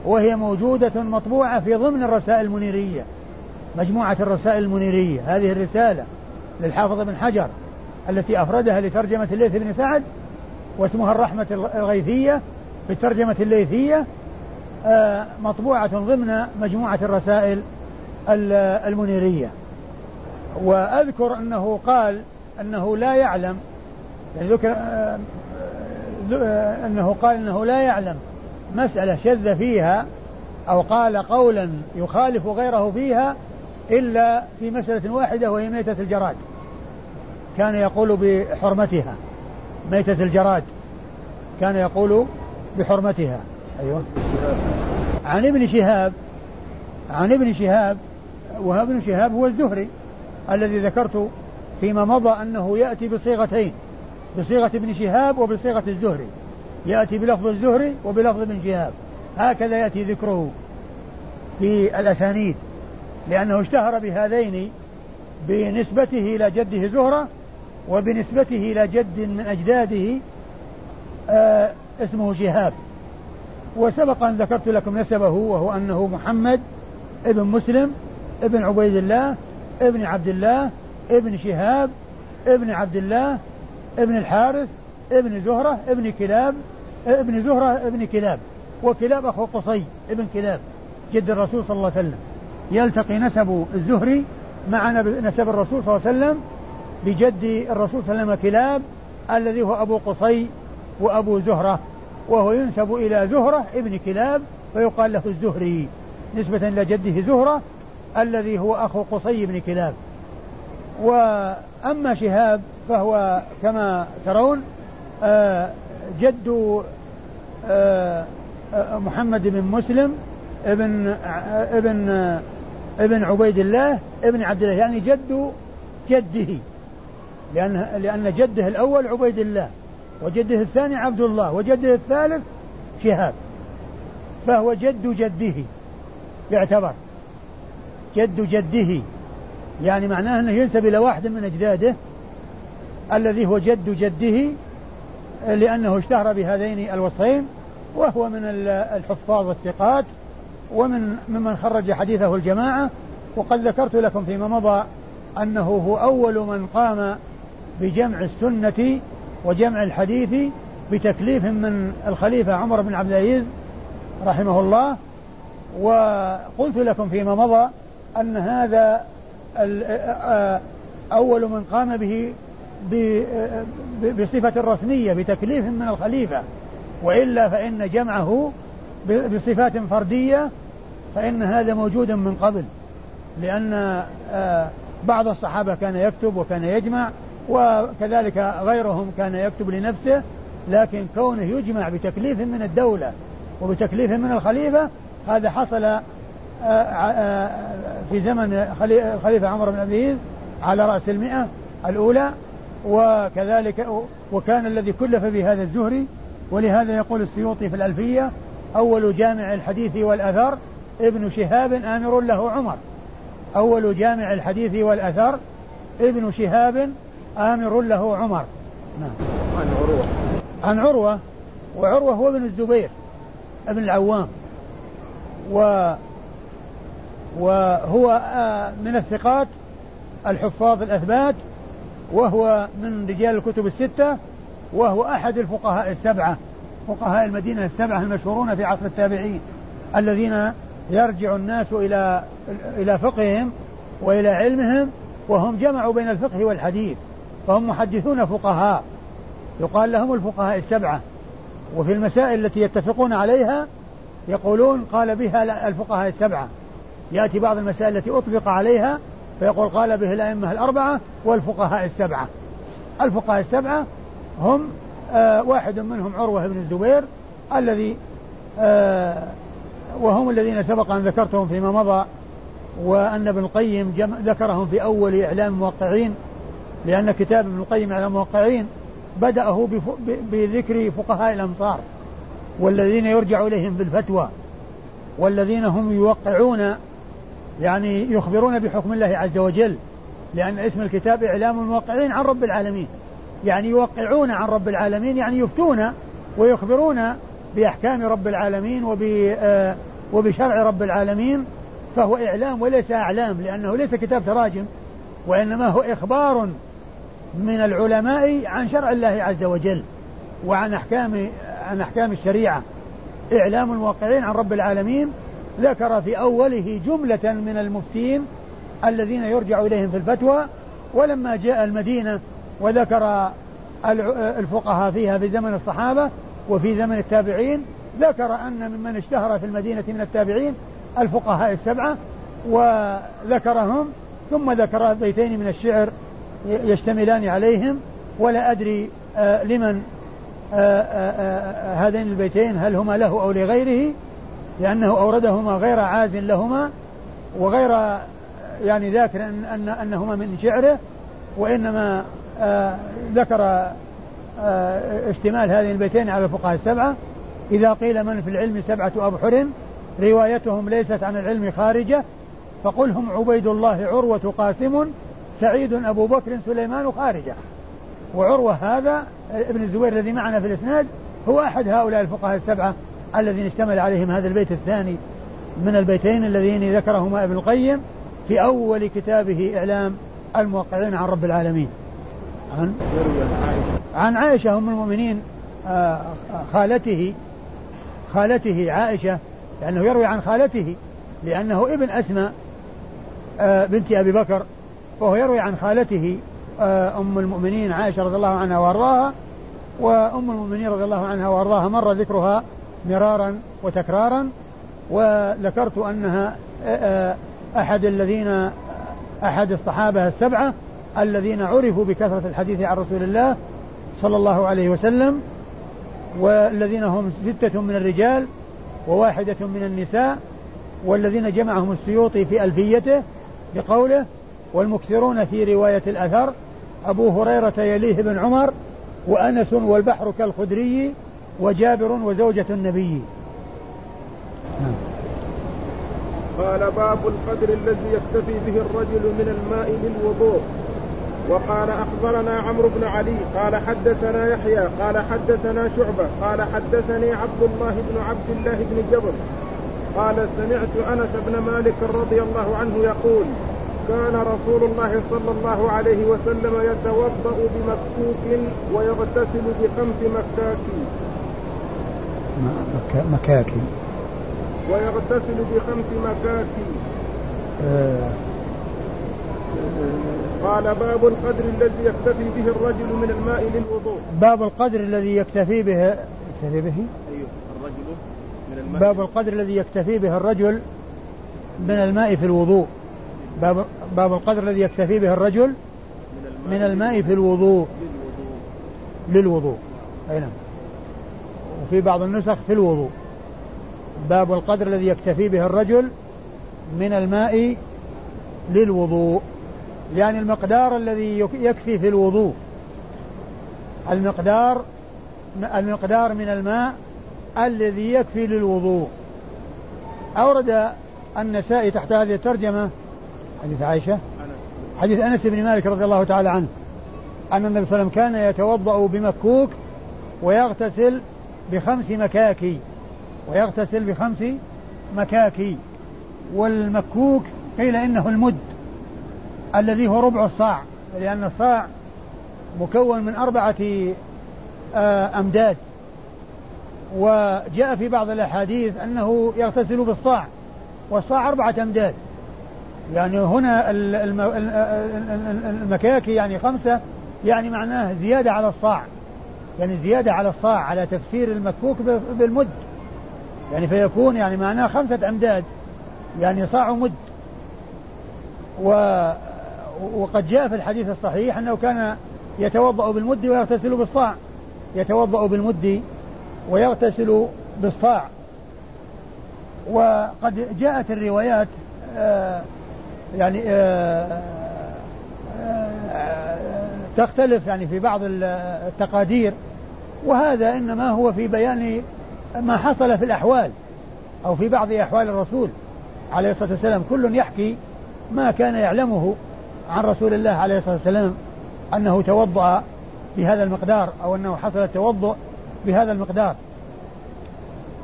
وهي موجودة مطبوعة في ضمن الرسائل المنيرية مجموعة الرسائل المنيرية. هذه الرسالة للحافظ بن حجر. التي أفردها لترجمة الليث بن سعد واسمها الرحمة الغيثية. في الترجمة الليثية آه، مطبوعة ضمن مجموعة الرسائل المنيرية. وأذكر أنه قال أنه لا يعلم يعني ذكر آه، آه، أنه قال أنه لا يعلم مسألة شذ فيها أو قال قولا يخالف غيره فيها إلا في مسألة واحدة وهي ميتة الجراد. كان يقول بحرمتها ميتة الجراد كان يقول بحرمتها. أيوة. عن ابن شهاب عن ابن شهاب وابن شهاب هو الزهري الذي ذكرت فيما مضى أنه يأتي بصيغتين بصيغة ابن شهاب وبصيغة الزهري. يأتي بلفظ الزهري وبلفظ ابن شهاب. هكذا يأتي ذكره في الأسانيد لأنه اشتهر بهذين بنسبته إلى جده زهرة وبنسبته إلى جد من أجداده آه اسمه شهاب وسبق أن ذكرت لكم نسبه وهو أنه محمد ابن مسلم ابن عبيد الله ابن عبد الله ابن شهاب ابن عبد الله ابن الحارث ابن زهرة ابن كلاب ابن زهرة ابن كلاب. وكلاب أخو قصي ابن كلاب جد الرسول صلى الله عليه وسلم. يلتقي نسب الزهري مع نسب الرسول صلى الله عليه وسلم بجد الرسول صلى الله عليه وسلم كلاب الذي هو أبو قصي وأبو زهرة وهو ينسب إلى زهرة ابن كلاب فيقال له الزهري نسبة إلى جده زهرة الذي هو أخو قصي بن كلاب. وأما شهاب فهو كما ترون آه، جد آه، آه، محمد بن مسلم ابن ابن ابن عبيد الله ابن عبد الله يعني جد جده. لأن لأن جده الأول عبيد الله وجده الثاني عبد الله وجده الثالث شهاب فهو جد جده يعتبر جد جده يعني معناه أنه ينسب إلى واحد من أجداده الذي هو جد جده لأنه اشتهر بهذين الوصفين وهو من الحفاظ الثقات ومن ممن خرج حديثه الجماعة وقد ذكرت لكم فيما مضى أنه هو أول من قام بجمع السنة وجمع الحديث بتكليف من الخليفة عمر بن عبد العزيز رحمه الله. وقلت لكم فيما مضى أن هذا أول من قام به بصفة رسمية بتكليف من الخليفة. وإلا فإن جمعه بصفات فردية فإن هذا موجود من قبل. لأن بعض الصحابة كان يكتب وكان يجمع وكذلك غيرهم كان يكتب لنفسه لكن كونه يجمع بتكليف من الدولة وبتكليف من الخليفة هذا حصل آه، آه، في زمن الخليفة عمر بن عبد على رأس المئة الأولى وكذلك وكان الذي كلف بهذا الزهري ولهذا يقول السيوطي في الألفية أول جامع الحديث والأثر ابن شهاب آمر له عمر. أول جامع الحديث والأثر ابن شهاب آمر له عمر. نعم. عن عروة. عن عروة. وعروة هو ابن الزبير ابن العوام. و وهو آه، من الثقات الحفاظ الأثبات وهو من رجال الكتب الستة وهو أحد الفقهاء السبعة فقهاء المدينة السبعة المشهورون في عصر التابعين الذين يرجع الناس إلى إلى فقههم وإلى علمهم وهم جمعوا بين الفقه والحديث. فهم محدثون فقهاء. يقال لهم الفقهاء السبعة. وفي المسائل التي يتفقون عليها يقولون قال بها الفقهاء السبعة. يأتي بعض المسائل التي أطبق عليها فيقول قال به الأئمة الأربعة والفقهاء السبعة. الفقهاء السبعة هم آه واحد منهم عروة بن الزبير الذي آه وهم الذين سبق أن ذكرتهم فيما مضى وأن ابن القيم ذكرهم في أول إعلام الموقعين لأن كتاب ابن القيم إعلام الموقعين بدأه بذكر فقهاء الأمصار والذين يرجع إليهم بالفتوى والذين هم يوقعون يعني يخبرون بحكم الله عز وجل لأن اسم الكتاب إعلام الموقعين عن رب العالمين. يعني يوقعون عن رب العالمين يعني يفتون ويخبرون بأحكام رب العالمين آه، وبشرع رب العالمين فهو إعلام وليس أعلام لأنه ليس كتاب تراجم وإنما هو إخبار من العلماء عن شرع الله عز وجل وعن أحكام عن أحكام الشريعة. إعلام الموقعين عن رب العالمين. ذكر في أوله جملة من المفتين الذين يرجع إليهم في الفتوى. ولما جاء المدينة وذكر الفقهاء فيها في زمن الصحابة وفي زمن التابعين ذكر أن ممن اشتهر في المدينة من التابعين الفقهاء السبعة وذكرهم ثم ذكر بيتين من الشعر يشتملان عليهم ولا أدري آه، لمن آه، آه، هذين البيتين هل هما له أو لغيره لأنه أوردهما غير عاز لهما وغير يعني ذاكر أن, أن أنهما من شعره وإنما ذكر اشتمال هذين البيتين على الفقهاء السبعة. إذا قيل من في العلم سبعة أبحر روايتهم ليست عن العلم خارجة فقل هم عبيد الله عروة قاسم سعيد أبو بكر سليمان خارجة. وعروة هذا ابن الزبير الذي معنا في الإسناد هو أحد هؤلاء الفقهاء السبعة الذين اشتمل عليهم هذا البيت الثاني من البيتين اللذين ذكرهما ابن القيم في أول كتابه إعلام الموقعين عن رب العالمين. عن؟ عن عائشة أم المؤمنين آه، خالته خالته عائشة لأنه يروي عن خالته لأنه ابن أسماء آه، بنت أبي بكر وهو يروي عن خالته آه، أم المؤمنين عائشة رضي الله عنها وأرضاها وأم المؤمنين رضي الله عنها وأرضاها مر ذكرها مرارا وتكرارا وذكرت أنها أحد الذين أحد الصحابة السبعة الذين عرفوا بكثرة الحديث عن رسول الله صلى الله عليه وسلم والذين هم ستة من الرجال وواحدة من النساء والذين جمعهم السيوطي في ألفيته بقوله والمكثرون في رواية الأثر أبو هريرة يليه بن عمر وأنس والبحر كالخدري وجابر وزوجة النبي. نعم. قال باب القدر الذي يكتفي به الرجل من الماء للوضوء. وقال أخبرنا عمرو بن علي قال حدثنا يحيى قال حدثنا شعبة قال حدثني عبد الله بن عبد الله بن جبر قال سمعت أنس بن مالك رضي الله عنه يقول كان رسول الله صلى الله عليه وسلم يتوضأ بمكوك ويغتسل بخمس مكاكي مكاكي ويغتسل بخمس مكاكي آه. قال باب القدر الذي يكتفي به الرجل من الماء للوضوء. باب القدر الذي يكتفي به يكتفي به؟ أيوه الرجل من الماء. باب القدر الذي يكتفي به الرجل من الماء في الوضوء. باب باب القدر الذي يكتفي به الرجل من الماء, في الوضوء. للوضوء. أي نعم. وفي بعض النسخ في الوضوء. باب القدر الذي يكتفي به الرجل من الماء للوضوء. يعني المقدار الذي يكفي في الوضوء. المقدار المقدار من الماء الذي يكفي للوضوء. أورد النسائي تحت هذه الترجمة حديث عائشة. حديث أنس بن مالك رضي الله تعالى عنه أن النبي صلى الله عليه وسلم كان يتوضأ بمكوك ويغتسل بخمس مكاكي ويغتسل بخمس مكاكي. والمكوك قيل إنه المد الذي هو ربع الصاع لأن الصاع مكون من أربعة آه، أمداد. وجاء في بعض الأحاديث أنه يغتسل بالصاع والصاع أربعة أمداد. يعني هنا المكاكي يعني خمسة يعني معناه زيادة على الصاع. يعني زيادة على الصاع على تفسير المكوك بالمد. يعني فيكون يعني معناه خمسة أمداد. يعني صاع مد و وقد جاء في الحديث الصحيح أنه كان يتوضأ بالمد ويغتسل بالصاع. يتوضأ بالمد ويغتسل بالصاع. وقد جاءت الروايات آه يعني آه آه تختلف يعني في بعض التقادير. وهذا إنما هو في بيان ما حصل في الأحوال أو في بعض أحوال الرسول عليه الصلاة والسلام. كل يحكي ما كان يعلمه عن رسول الله عليه الصلاة والسلام أنه توضأ بهذا المقدار أو أنه حصل التوضؤ بهذا المقدار.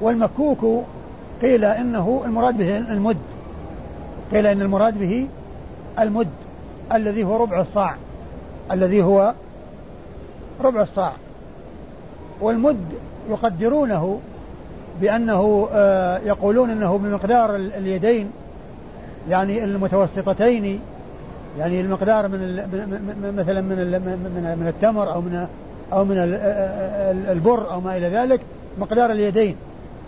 والمكوك قيل إنه المراد به المد. قيل إن المراد به المد الذي هو ربع الصاع الذي هو ربع الصاع. والمد يقدرونه بأنه آه، يقولون أنه بمقدار اليدين يعني المتوسطتين يعني المقدار من مثلا من من من التمر أو من أو من البر أو ما إلى ذلك مقدار اليدين.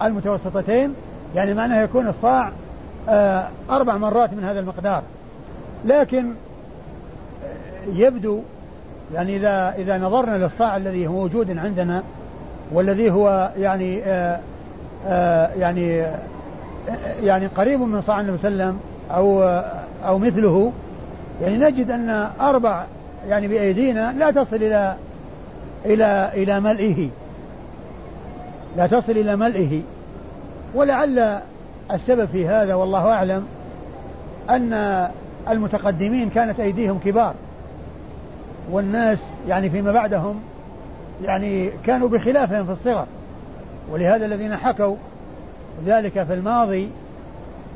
المتوسطتين يعني معناه يكون الصاع آه، أربع مرات من هذا المقدار. لكن يبدو يعني إذا إذا نظرنا للصاع الذي هو موجود عندنا والذي هو يعني آه، آه، يعني آه، يعني قريب من صاع النبي صلى الله عليه وسلم أو أو مثله يعني نجد أن أربع يعني بأيدينا لا تصل إلى إلى إلى ملئه. لا تصل إلى ملئه. ولعل السبب في هذا والله أعلم أن المتقدمين كانت أيديهم كبار والناس يعني فيما بعدهم يعني كانوا بخلافهم في الصغر ولهذا الذين حكوا ذلك في الماضي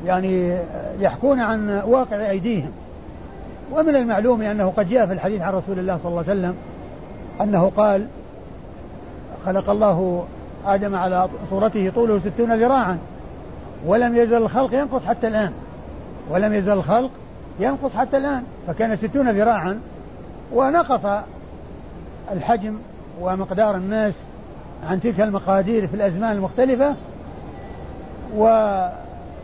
يعني يحكون عن واقع أيديهم ومن المعلوم أنه قد جاء في الحديث عن رسول الله صلى الله عليه وسلم أنه قال خلق الله آدم على صورته طوله ستون ذراعا ولم يزل الخلق ينقص حتى الآن. ولم يزل الخلق ينقص حتى الآن. فكان ستون ذراعا ونقص الحجم ومقدار الناس عن تلك المقادير في الأزمان المختلفة. و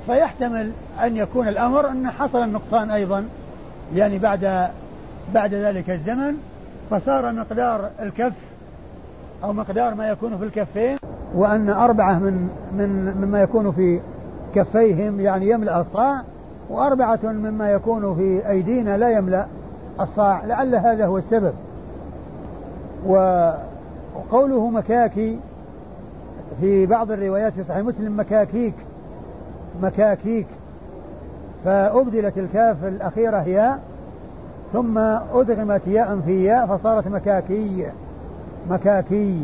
فيحتمل أن يكون الأمر أن حصل النقصان أيضا. يعني بعد بعد ذلك الزمن فصار مقدار الكف أو مقدار ما يكون في الكفين وأن أربعة من من مما يكون في كفيهم يعني يملأ الصاع وأربعة مما يكون في أيدينا لا يملأ الصاع لعل هذا هو السبب. وقوله مكاكي في بعض الروايات في صحيح مسلم مكاكيك مكاكيك فأبدلت الكاف الأخيرة ياء ثم أدغمت ياء في ياء فصارت مكاكي مكاكي.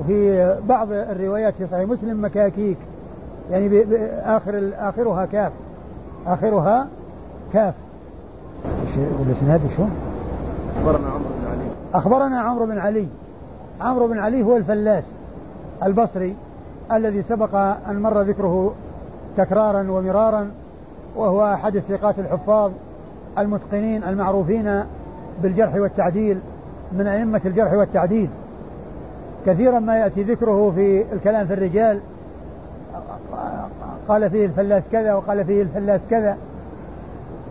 وفي بعض الروايات في صحيح مسلم مكاكيك. يعني آخر آخرها كاف. آخرها كاف. والاسناد شو؟ أخبرنا عمرو بن علي. أخبرنا عمرو بن علي. عمرو بن علي هو الفلاس البصري الذي سبق أن مر ذكره تكرارا ومرارا وهو أحد الثقات الحفاظ المتقنين المعروفين بالجرح والتعديل من أئمة الجرح والتعديل. كثيرا ما يأتي ذكره في الكلام في الرجال قال فيه الفلاس كذا وقال فيه الفلاس كذا.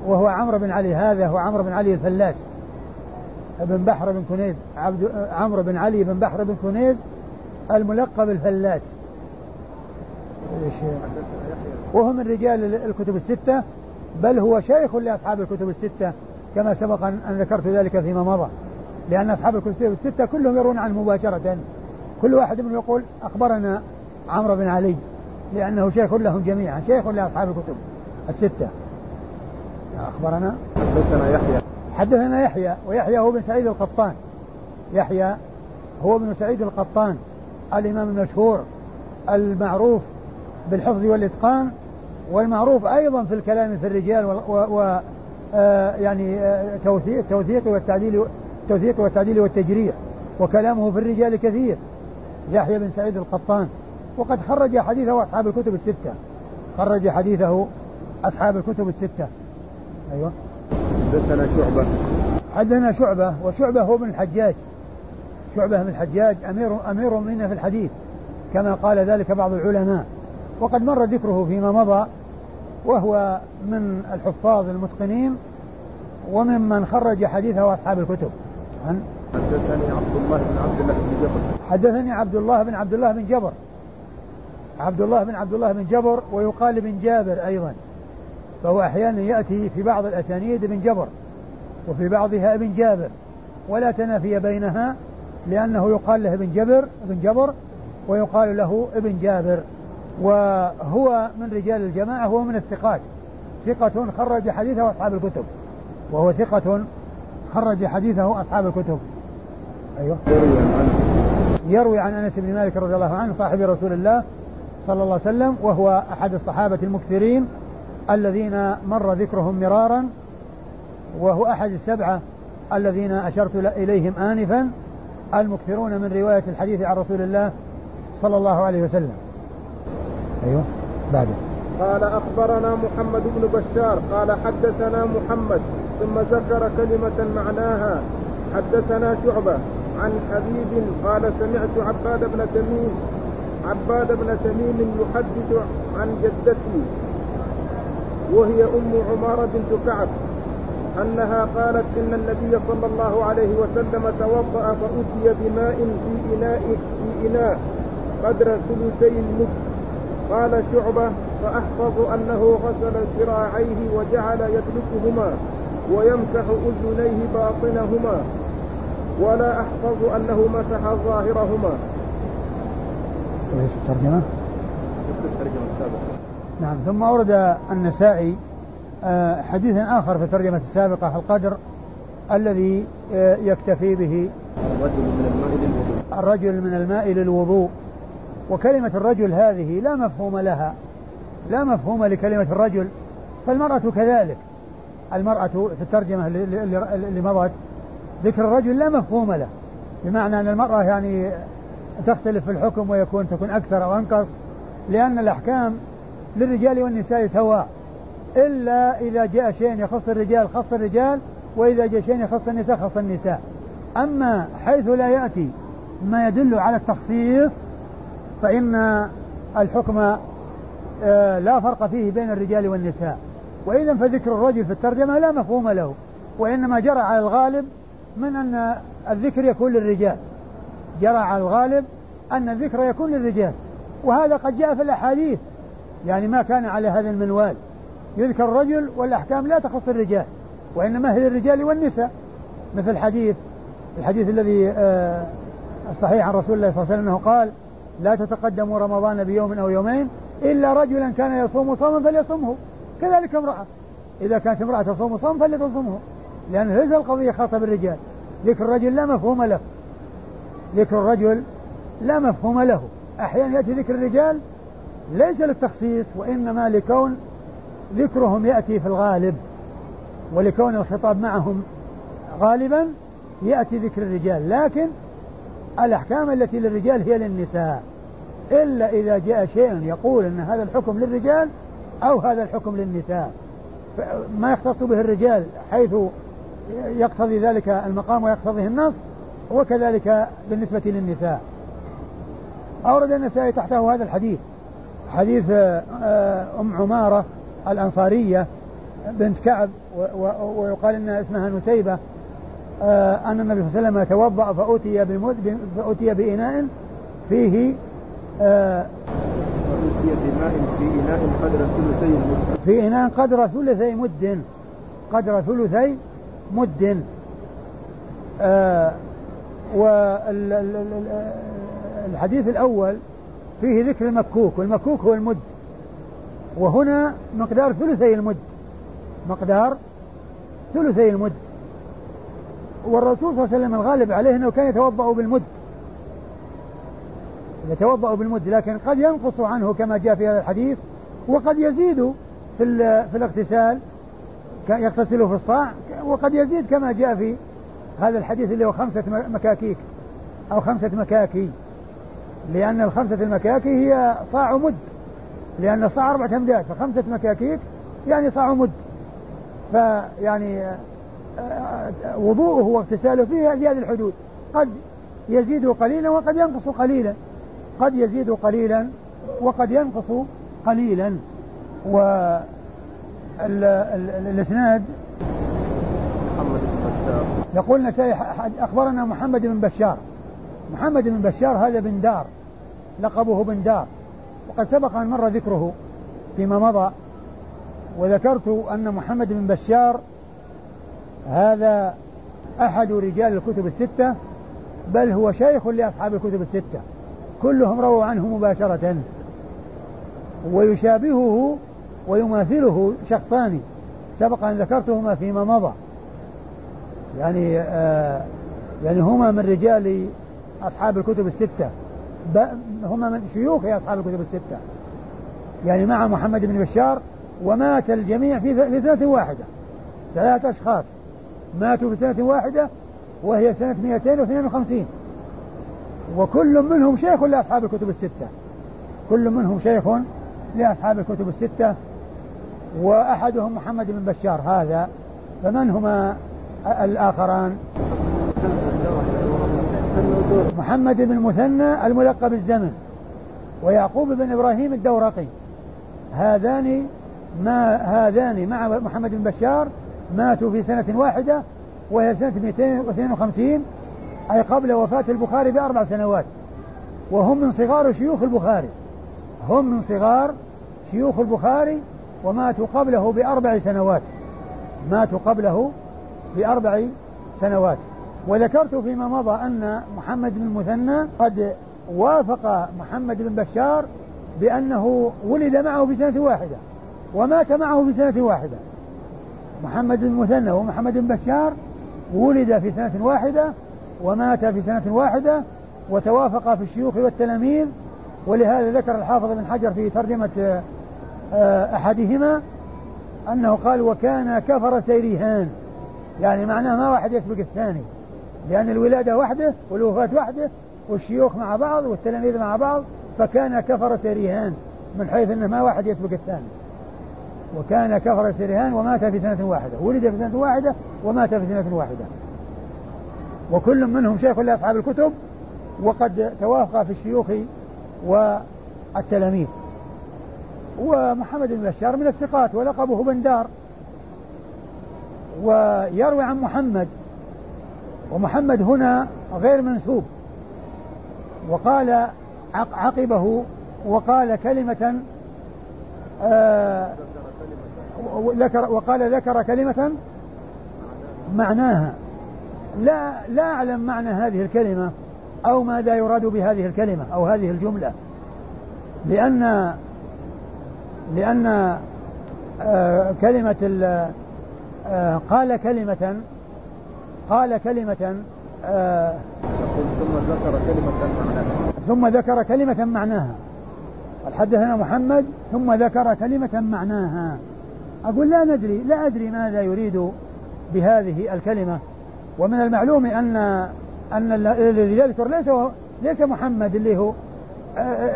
وهو عمرو بن علي هذا هو عمرو بن علي الفلاس بن بحر بن كنيز عبد عمرو بن علي بن بحر بن كنيز الملقب الفلاس. وهو من رجال الكتب الستة بل هو شيخ لأصحاب الكتب الستة كما سبق أن ذكرت ذلك فيما مضى. لأن أصحاب الكتب الستة كلهم يرون عنه مباشرة. كل واحد منهم يقول أخبرنا عمرو بن علي. لأنه شيخ لهم جميعا شيخ لأصحاب الكتب الستة. أخبرنا؟ حدثنا يحيى. حدثنا يحيى ويحيى هو بن سعيد القطان. يحيى هو بن سعيد القطان الإمام المشهور المعروف بالحفظ والإتقان والمعروف أيضا في الكلام في الرجال و, و آه يعني آه توثيق توثيق والتعديل التوثيق والتعديل والتجريح وكلامه في الرجال كثير. يحيى بن سعيد القطان. وقد خرج حديثه أصحاب الكتب الستة. خرج حديثه أصحاب الكتب الستة. أيوة. حدثنا شعبة. حدثنا شعبة وشعبة هو ابن الحجاج. شعبة بن الحجاج أمير أمير منا في الحديث كما قال ذلك بعض العلماء. وقد مر ذكره فيما مضى وهو من الحفاظ المتقنين وممن خرج حديثه أصحاب الكتب. عن حدثني عبد الله بن عبد الله بن جبر. حدثني عبد الله بن عبد الله بن جبر. عبد الله بن عبد الله بن جبر ويقال بن جابر أيضا. فهو أحيانا يأتي في بعض الأسانيد بن جبر وفي بعضها ابن جابر. ولا تنافي بينها لأنه يقال له ابن جبر ابن جبر ويقال له ابن جابر. وهو من رجال الجماعة هو من الثقات. ثقة خرج حديثه أصحاب الكتب. وهو ثقة خرج حديثه أصحاب الكتب. أيوه. يروي عن أنس بن مالك رضي الله عنه صاحب رسول الله صلى الله عليه وسلم وهو أحد الصحابة المكثرين الذين مر ذكرهم مرارا وهو أحد السبعة الذين أشرت إليهم آنفا المكثرون من رواية الحديث عن رسول الله صلى الله عليه وسلم. أيوه بعده. قال أخبرنا محمد بن بشار قال حدثنا محمد ثم ذكر كلمة معناها. حدثنا شعبة عن حبيب قال سمعت عباد بن تميم عباد بن تميم يحدث عن جدتي وهي أم عمارة بنت كعب أنها قالت إن النبي صلى الله عليه وسلم توضأ فأتي بماء في إناء في إناء قدر ثلثي المد قال شعبة فأحفظ أنه غسل ذراعيه وجعل يدلكهما ويمسح أذنيه باطنهما ولا أحفظ أنه مسح ظاهرهما. إيش الترجمة؟ الترجمة السابقة نعم ثم أورد النسائي آه، حديث آخر في الترجمة السابقة القدر الذي آه، يكتفي به الرجل من الماء للوضوء الرجل من الماء للوضوء وكلمة الرجل هذه لا مفهوم لها لا مفهوم لكلمة الرجل فالمرأة كذلك المرأة في الترجمة اللي مضت ذكر الرجل لا مفهوم له بمعنى أن المرأة يعني تختلف في الحكم ويكون تكون أكثر أو أنقص لأن الأحكام للرجال والنساء سواء إلا إذا جاء شيء يخص الرجال خص الرجال وإذا جاء شيء يخص النساء خص النساء. أما حيث لا يأتي ما يدل على التخصيص فإن الحكم آه، لا فرق فيه بين الرجال والنساء. وإذا فذكر الرجل في الترجمة لا مفهوم له وإنما جرى على الغالب من أن الذكر يكون للرجال. جرى على الغالب أن الذكر يكون للرجال وهذا قد جاء في الأحاديث يعني ما كان على هذا المنوال. يذكر الرجل والأحكام لا تخص الرجال وإنما هي للرجال والنساء مثل الحديث الحديث الذي آه، الصحيح عن رسول الله صلى الله عليه وسلم أنه قال لا تتقدموا رمضان بيوم أو يومين إلا رجلا كان يصوم صوما فليصمه كذلك امرأة. إذا كانت امرأة تصوم صوم فلتصومه لأن ليس القضية خاصة بالرجال. ذكر الرجل لا مفهوم له. ذكر الرجل لا مفهوم له. أحيانا يأتي ذكر الرجال ليس للتخصيص وإنما لكون ذكرهم يأتي في الغالب ولكون الخطاب معهم غالبا يأتي ذكر الرجال. لكن الأحكام التي للرجال هي للنساء. إلا إذا جاء شيء يقول أن هذا الحكم للرجال أو هذا الحكم للنساء. ما يختص به الرجال حيث يقتضي ذلك المقام ويقتضيه النص وكذلك بالنسبة للنساء. أورد النسائي تحته هذا الحديث. حديث آه، أم عمارة الأنصارية بنت كعب ويقال إن اسمها نسيبة آه، أن النبي صلى الله عليه وسلم توضأ فأتي فأتي بإناء فيه آه، بماء في إناء قدر ثلثي مد في إناء قدر ثلثي مد قدر ثلثي مد آه والحديث الأول فيه ذكر المكوك والمكوك هو المد. وهنا مقدار ثلثي المد. مقدار ثلثي المد. والرسول صلى الله عليه وسلم الغالب عليه إنه كان يتوضأ بالمد. يتوضأ بالمد لكن قد ينقص عنه كما جاء في هذا الحديث وقد يزيد في في الاغتسال يغتسل في الصاع وقد يزيد كما جاء في هذا الحديث اللي هو خمسة مكاكيك. أو خمسة مكاكي. لأن الخمسة المكاكي هي صاع مد. لأن الصاع أربعة أمداد. فخمسة مكاكيك يعني صاع مد. فيعني وضوءه واغتساله فيه هذه الحدود. قد يزيد قليلا وقد ينقص قليلا. قد يزيد قليلا وقد ينقص قليلا. و الإسناد محمد يقول نسائي أخبرنا محمد بن بشار. محمد بن بشار هذا بن دار لقبه بن دار. وقد سبق أن مر ذكره فيما مضى وذكرت أن محمد بن بشار هذا أحد رجال الكتب الستة بل هو شيخ لأصحاب الكتب الستة. كلهم رووا عنه مباشرة. ويشابهه ويماثله شخصان. سبق أن ذكرتهما فيما مضى. يعني آه يعني هما من رجال أصحاب الكتب الستة. هما من شيوخ أصحاب الكتب الستة. يعني مع محمد بن بشار ومات الجميع في سنة واحدة. ثلاثة أشخاص ماتوا في سنة واحدة وهي سنة 252 وكل منهم شيخ لأصحاب الكتب الستة. كل منهم شيخ لأصحاب الكتب الستة. وأحدهم محمد بن بشار هذا. فمن هما؟ الآخران. محمد بن مثنى الملقب الزمن ويعقوب بن إبراهيم الدورقي. هذان ما هذان مع محمد بن بشار ماتوا في سنة واحدة وهي سنة 252 أي قبل وفاة البخاري بأربع سنوات. وهم من صغار شيوخ البخاري. هم من صغار شيوخ البخاري وماتوا قبله بأربع سنوات. ماتوا قبله بأربع سنوات. وذكرت فيما مضى أن محمد بن المثنى قد وافق محمد بن بشار بأنه ولد معه في سنة واحدة ومات معه في سنة واحدة. محمد بن المثنى ومحمد بن بشار ولد في سنة واحدة ومات في سنة واحدة وتوافق في الشيوخ والتلاميذ. ولهذا ذكر الحافظ بن حجر في ترجمة آه، أحدهما أنه قال وكان كفر سيريهان. يعني معناه ما واحد يسبق الثاني. لأن الولادة وحده والوفاة وحده والشيوخ مع بعض والتلاميذ مع بعض فكان كفر سيريهان من حيث أنه ما واحد يسبق الثاني. وكان كفر سيريهان ومات في سنة واحدة. ولد في سنة واحدة ومات في سنة واحدة. وكل منهم شيخ لأصحاب الكتب وقد توافق في الشيوخ والتلاميذ. ومحمد بن بشار من الثقات ولقبه بندار. ويروي عن محمد ومحمد هنا غير منسوب. وقال عقبه وقال كلمة آه وقال ذكر كلمة معناها. لا لا أعلم معنى هذه الكلمة أو ماذا يراد بهذه الكلمة أو هذه الجملة. لأن لأن آه، كلمة قال كلمة قال كلمة آه، ثم ذكر كلمة معناها. ثم ذكر كلمة معناها. حدثنا محمد ثم ذكر كلمة معناها. أقول لا ندري لا أدري ماذا يريد بهذه الكلمة. ومن المعلوم أن أن الذي يذكر ليس ليس محمد اللي هو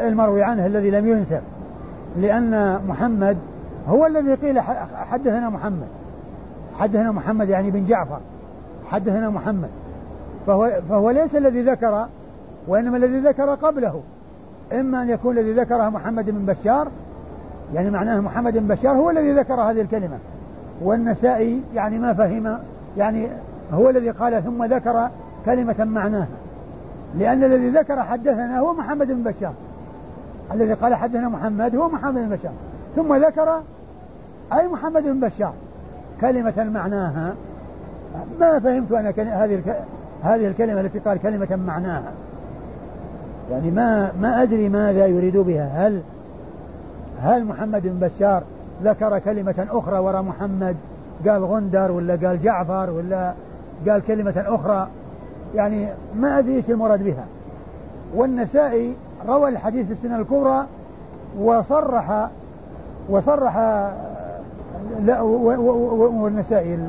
المروي عنه الذي لم ينسب. لأن محمد هو الذي قيل حدثنا محمد. حدثنا محمد يعني بن جعفر. حدثنا محمد. فهو, فهو ليس الذي ذكر وإنما الذي ذكر قبله. إما أن يكون الذي ذكره محمد بن بشار يعني معناه محمد بن بشار هو الذي ذكر هذه الكلمة. والنسائي يعني ما فهم يعني هو الذي قال ثم ذكر كلمة معناها. لأن الذي ذكر حدثنا هو محمد بن بشار. الذي قال حدثنا محمد هو محمد بن بشار. ثم ذكر أي محمد بن بشار. كلمة معناها. ما فهمت أنا هذه هذه الكلمة التي قال كلمة معناها. يعني ما ما أدري ماذا يريد بها. هل هل محمد بن بشار ذكر كلمة أخرى وراء محمد؟ قال غندر ولا قال جعفر ولا قال كلمة أخرى؟ يعني ما أدري إيش المراد بها. والنسائي روى الحديث في السنة الكبرى وصرح وصرح لا والنسائي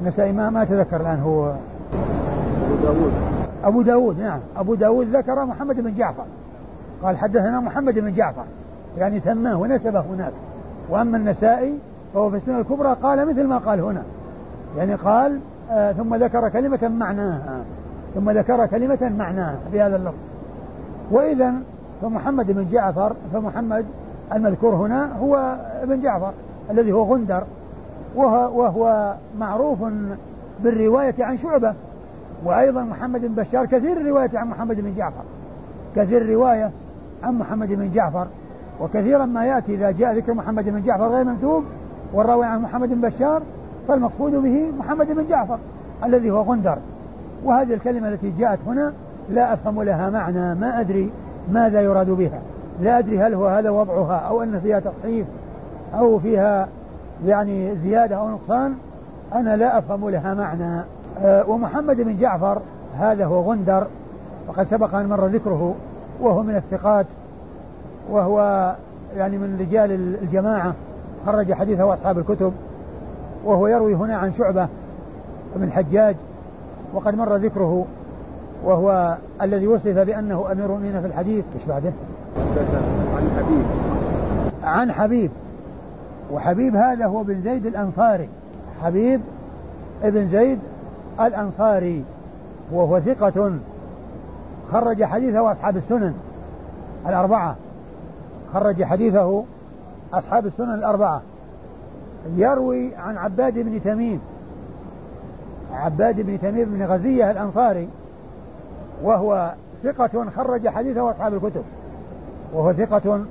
النسائي ما ما تذكر الآن هو أبو داود. أبو داود نعم. أبو داود ذكر محمد بن جعفر. قال حدثنا محمد بن جعفر. يعني سماه ونسبه هناك. وأما النسائي فهو في السنة الكبرى قال مثل ما قال هنا. يعني قال آه ثم ذكر كلمة معناها. ثم ذكر كلمة معناها بهذا اللفظ. وإذا فمحمد بن جعفر فمحمد المذكور هنا هو ابن جعفر. الذي هو غندر وهو, وهو معروف بالرواية عن شعبة وأيضا محمد بن بشار كثير الرواية عن محمد بن جعفر كثير الرواية عن محمد بن جعفر وكثيرا ما يأتي إذا جاء ذكر محمد بن جعفر غير منسوب والراوي عن محمد بن بشار فالمقصود به محمد بن جعفر الذي هو غندر. وهذه الكلمة التي جاءت هنا لا أفهم لها معنى ما أدري ماذا يراد بها. لا أدري هل هو هذا وضعها أو أن فيها تصحيف أو فيها يعني زيادة أو نقصان أنا لا أفهم لها معنى. أه ومحمد بن جعفر هذا هو غندر وقد سبق أن مر ذكره وهو من الثقات وهو يعني من رجال الجماعة خرج حديثه أصحاب الكتب وهو يروي هنا عن شعبة بن الحجاج وقد مر ذكره وهو الذي وصف بأنه أمير المؤمنين في الحديث. إيش بعده؟ عن حبيب. عن حبيب. وحبيب هذا هو بن زيد الأنصاري. حبيب ابن زيد الأنصاري. وهو ثقة. خرج حديثه أصحاب السنن الأربعة. خرج حديثه أصحاب السنن الأربعة. يروي عن عباد بن تميم. عباد بن تميم بن غزية الأنصاري. وهو ثقة خرج حديثه أصحاب الكتب. وهو ثقة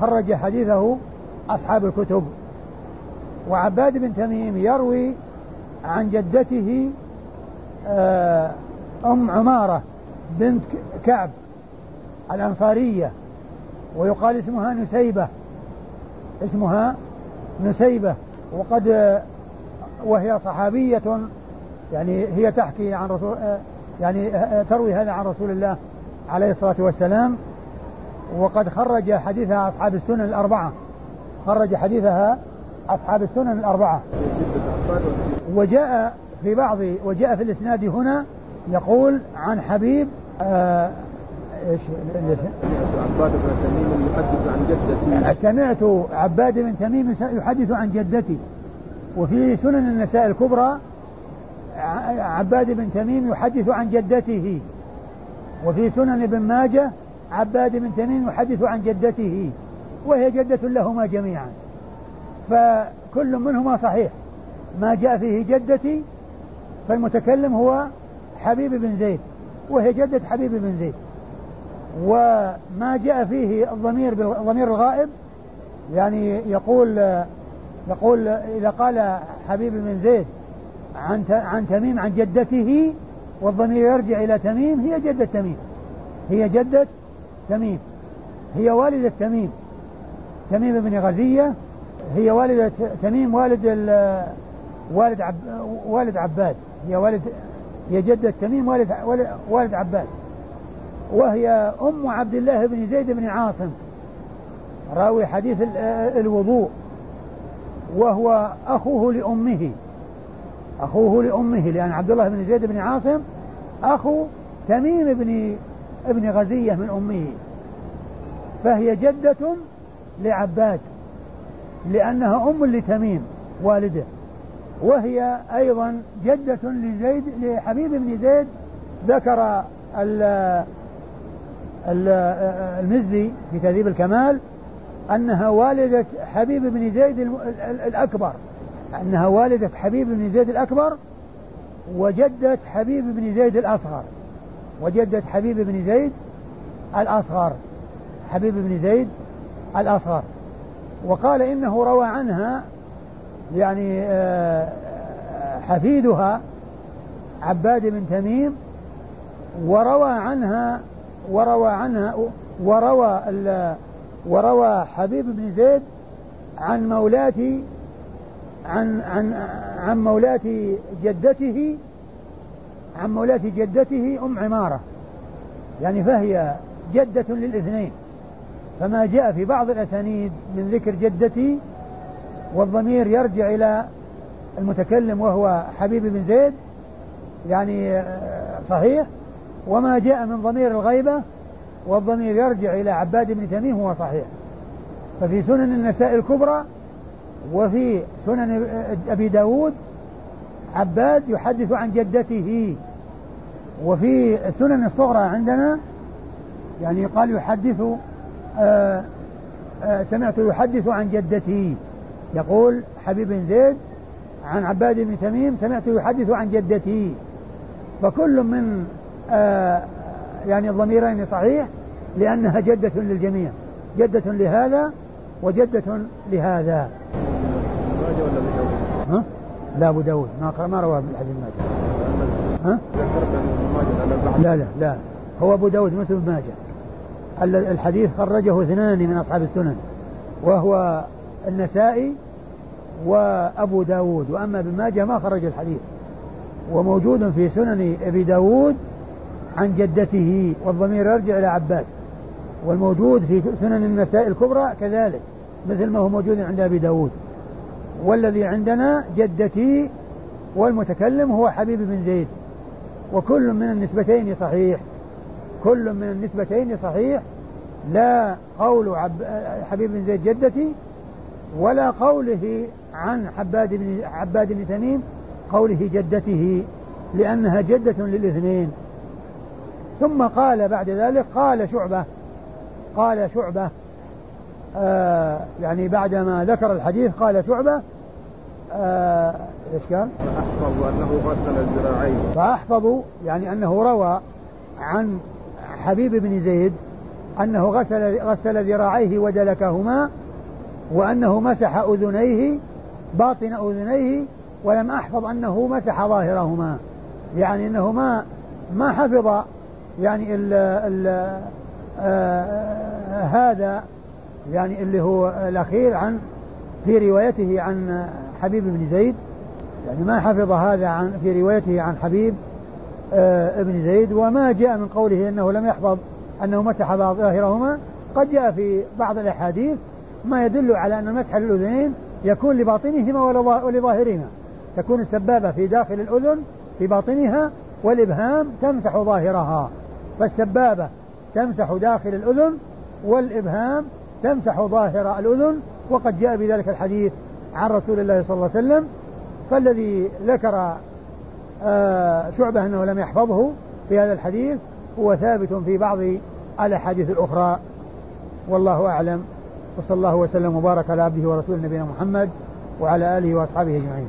خرج حديثه أصحاب الكتب. وعباد بن تميم يروي عن جدته آه، أم عمارة بنت كعب الأنصارية ويقال اسمها نسيبة. اسمها نسيبة. وقد وهي صحابية يعني هي تحكي عن رسول يعني تروي هذا عن رسول الله عليه الصلاة والسلام. وقد خرج حديثها أصحاب السنن الأربعة. خرج حديثها أصحاب السنن الأربعة. وجاء في بعض وجاء في الإسناد هنا يقول عن حبيب آه إيش؟ عباد بن تميم يحدث عن جدتي سمعت عباد بن تميم يحدث عن جدتي. وفي سنن النساء الكبرى عباد بن تميم يحدث عن جدته. وفي سنن ابن ماجه عباد بن تميم يحدث عن جدته. وهي جدة لهما جميعا. فكل منهما صحيح. ما جاء فيه جدتي فالمتكلم هو حبيب بن زيد وهي جدة حبيب بن زيد. وما جاء فيه الضمير بالضمير الغائب يعني يقول يقول إذا قال حبيب بن زيد عن عن تميم عن جدته والضمير يرجع إلى تميم هي جدة تميم. هي جدة تميم. هي والدة تميم. تميم بن غزية هي والدة تميم والد والد عب والد عباد هي والد هي جدة تميم والد والد عباد. وهي أم عبد الله بن زيد بن عاصم راوي حديث الوضوء. وهو أخوه لأمه أخوه لأمه لأن عبد الله بن زيد بن عاصم أخو تميم بن ابن غزية من أمه. فهي جدة لعباد لأنها أم لتميم والده وهي أيضا جدة لزيد لحبيب بن زيد ذكر المزي في تهذيب الكمال أنها والدة حبيب بن زيد الأكبر أنها والدة حبيب بن زيد الأكبر وجدة حبيب بن زيد الأصغر وجدة حبيب بن زيد الأصغر حبيب بن زيد الأصغر. وقال إنه روى عنها يعني آه، حفيدها عباد بن تميم وروى عنها وروى عنها وروى وروى حبيب بن زيد عن مولاة عن عن عن مولاة جدته عن مولاة جدته أم عمارة. يعني فهي جدة للاثنين. فما جاء في بعض الأسانيد من ذكر جدتي والضمير يرجع إلى المتكلم وهو حبيب بن زيد يعني صحيح وما جاء من ضمير الغيبة والضمير يرجع إلى عباد بن تميم هو صحيح. ففي سنن النساء الكبرى وفي سنن أبي داود عباد يحدث عن جدته. وفي السنن الصغرى عندنا يعني قال يحدث آآ آآ سمعت يحدث عن جدتي. يقول حبيب بن زيد عن عباد بن تميم سمعت يحدث عن جدتي. فكل من يعني الضميرين صحيح لأنها جدة للجميع. جدة لهذا وجدة لهذا. ها؟ لا أبو داود. ما ما رواه بالحديث ماجه. ها؟ لا لا لا. هو أبو داود مثل ماجه. الحديث خرجه اثنان من أصحاب السنن وهو النسائي وأبو داود وأما ابن ماجه ما خرج الحديث وموجود في سنن أبي داود عن جدته والضمير يرجع إلى عباد والموجود في سنن النساء الكبرى كذلك مثل ما هو موجود عند أبي داود. والذي عندنا جدتي والمتكلم هو حبيب بن زيد وكل من النسبتين صحيح. كل من النسبتين صحيح لا قول عب حبيب بن زيد جدتي ولا قوله عن حباد بن عباد بن تميم قوله جدته لأنها جدة للاثنين ثم قال بعد ذلك قال شعبة قال شعبة آه يعني بعدما ذكر الحديث قال شعبة آه إيش قال؟ فأحفظ أنه غسل الذراعين فأحفظ يعني أنه روى عن حبيب بن زيد أنه غسل غسل ذراعيه ودلكهما وأنه مسح أذنيه باطن أذنيه ولم أحفظ أنه مسح ظاهرهما. يعني أنه ما ما حفظ يعني ال ال آه هذا يعني اللي هو الأخير عن في روايته عن حبيب بن زيد. يعني ما حفظ هذا عن في روايته عن حبيب. آه ابن زيد وما جاء من قوله إنه لم يحفظ أنه مسح ظاهرهما. قد جاء في بعض الأحاديث ما يدل على أن مسح الاذنين يكون لباطنهما ولظاهرهما. تكون السبابة في داخل الأذن في باطنها والإبهام تمسح ظاهرها فالسبابه تمسح داخل الأذن والإبهام تمسح ظاهر الأذن. وقد جاء بذلك الحديث عن رسول الله صلى الله عليه وسلم. فالذي ذكر آه شعبة أنه لم يحفظه في هذا الحديث هو ثابت في بعض الأحاديث الأخرى. والله أعلم. وصلى الله وسلم وبارك على عبده ورسوله نبينا محمد وعلى آله وأصحابه أجمعين.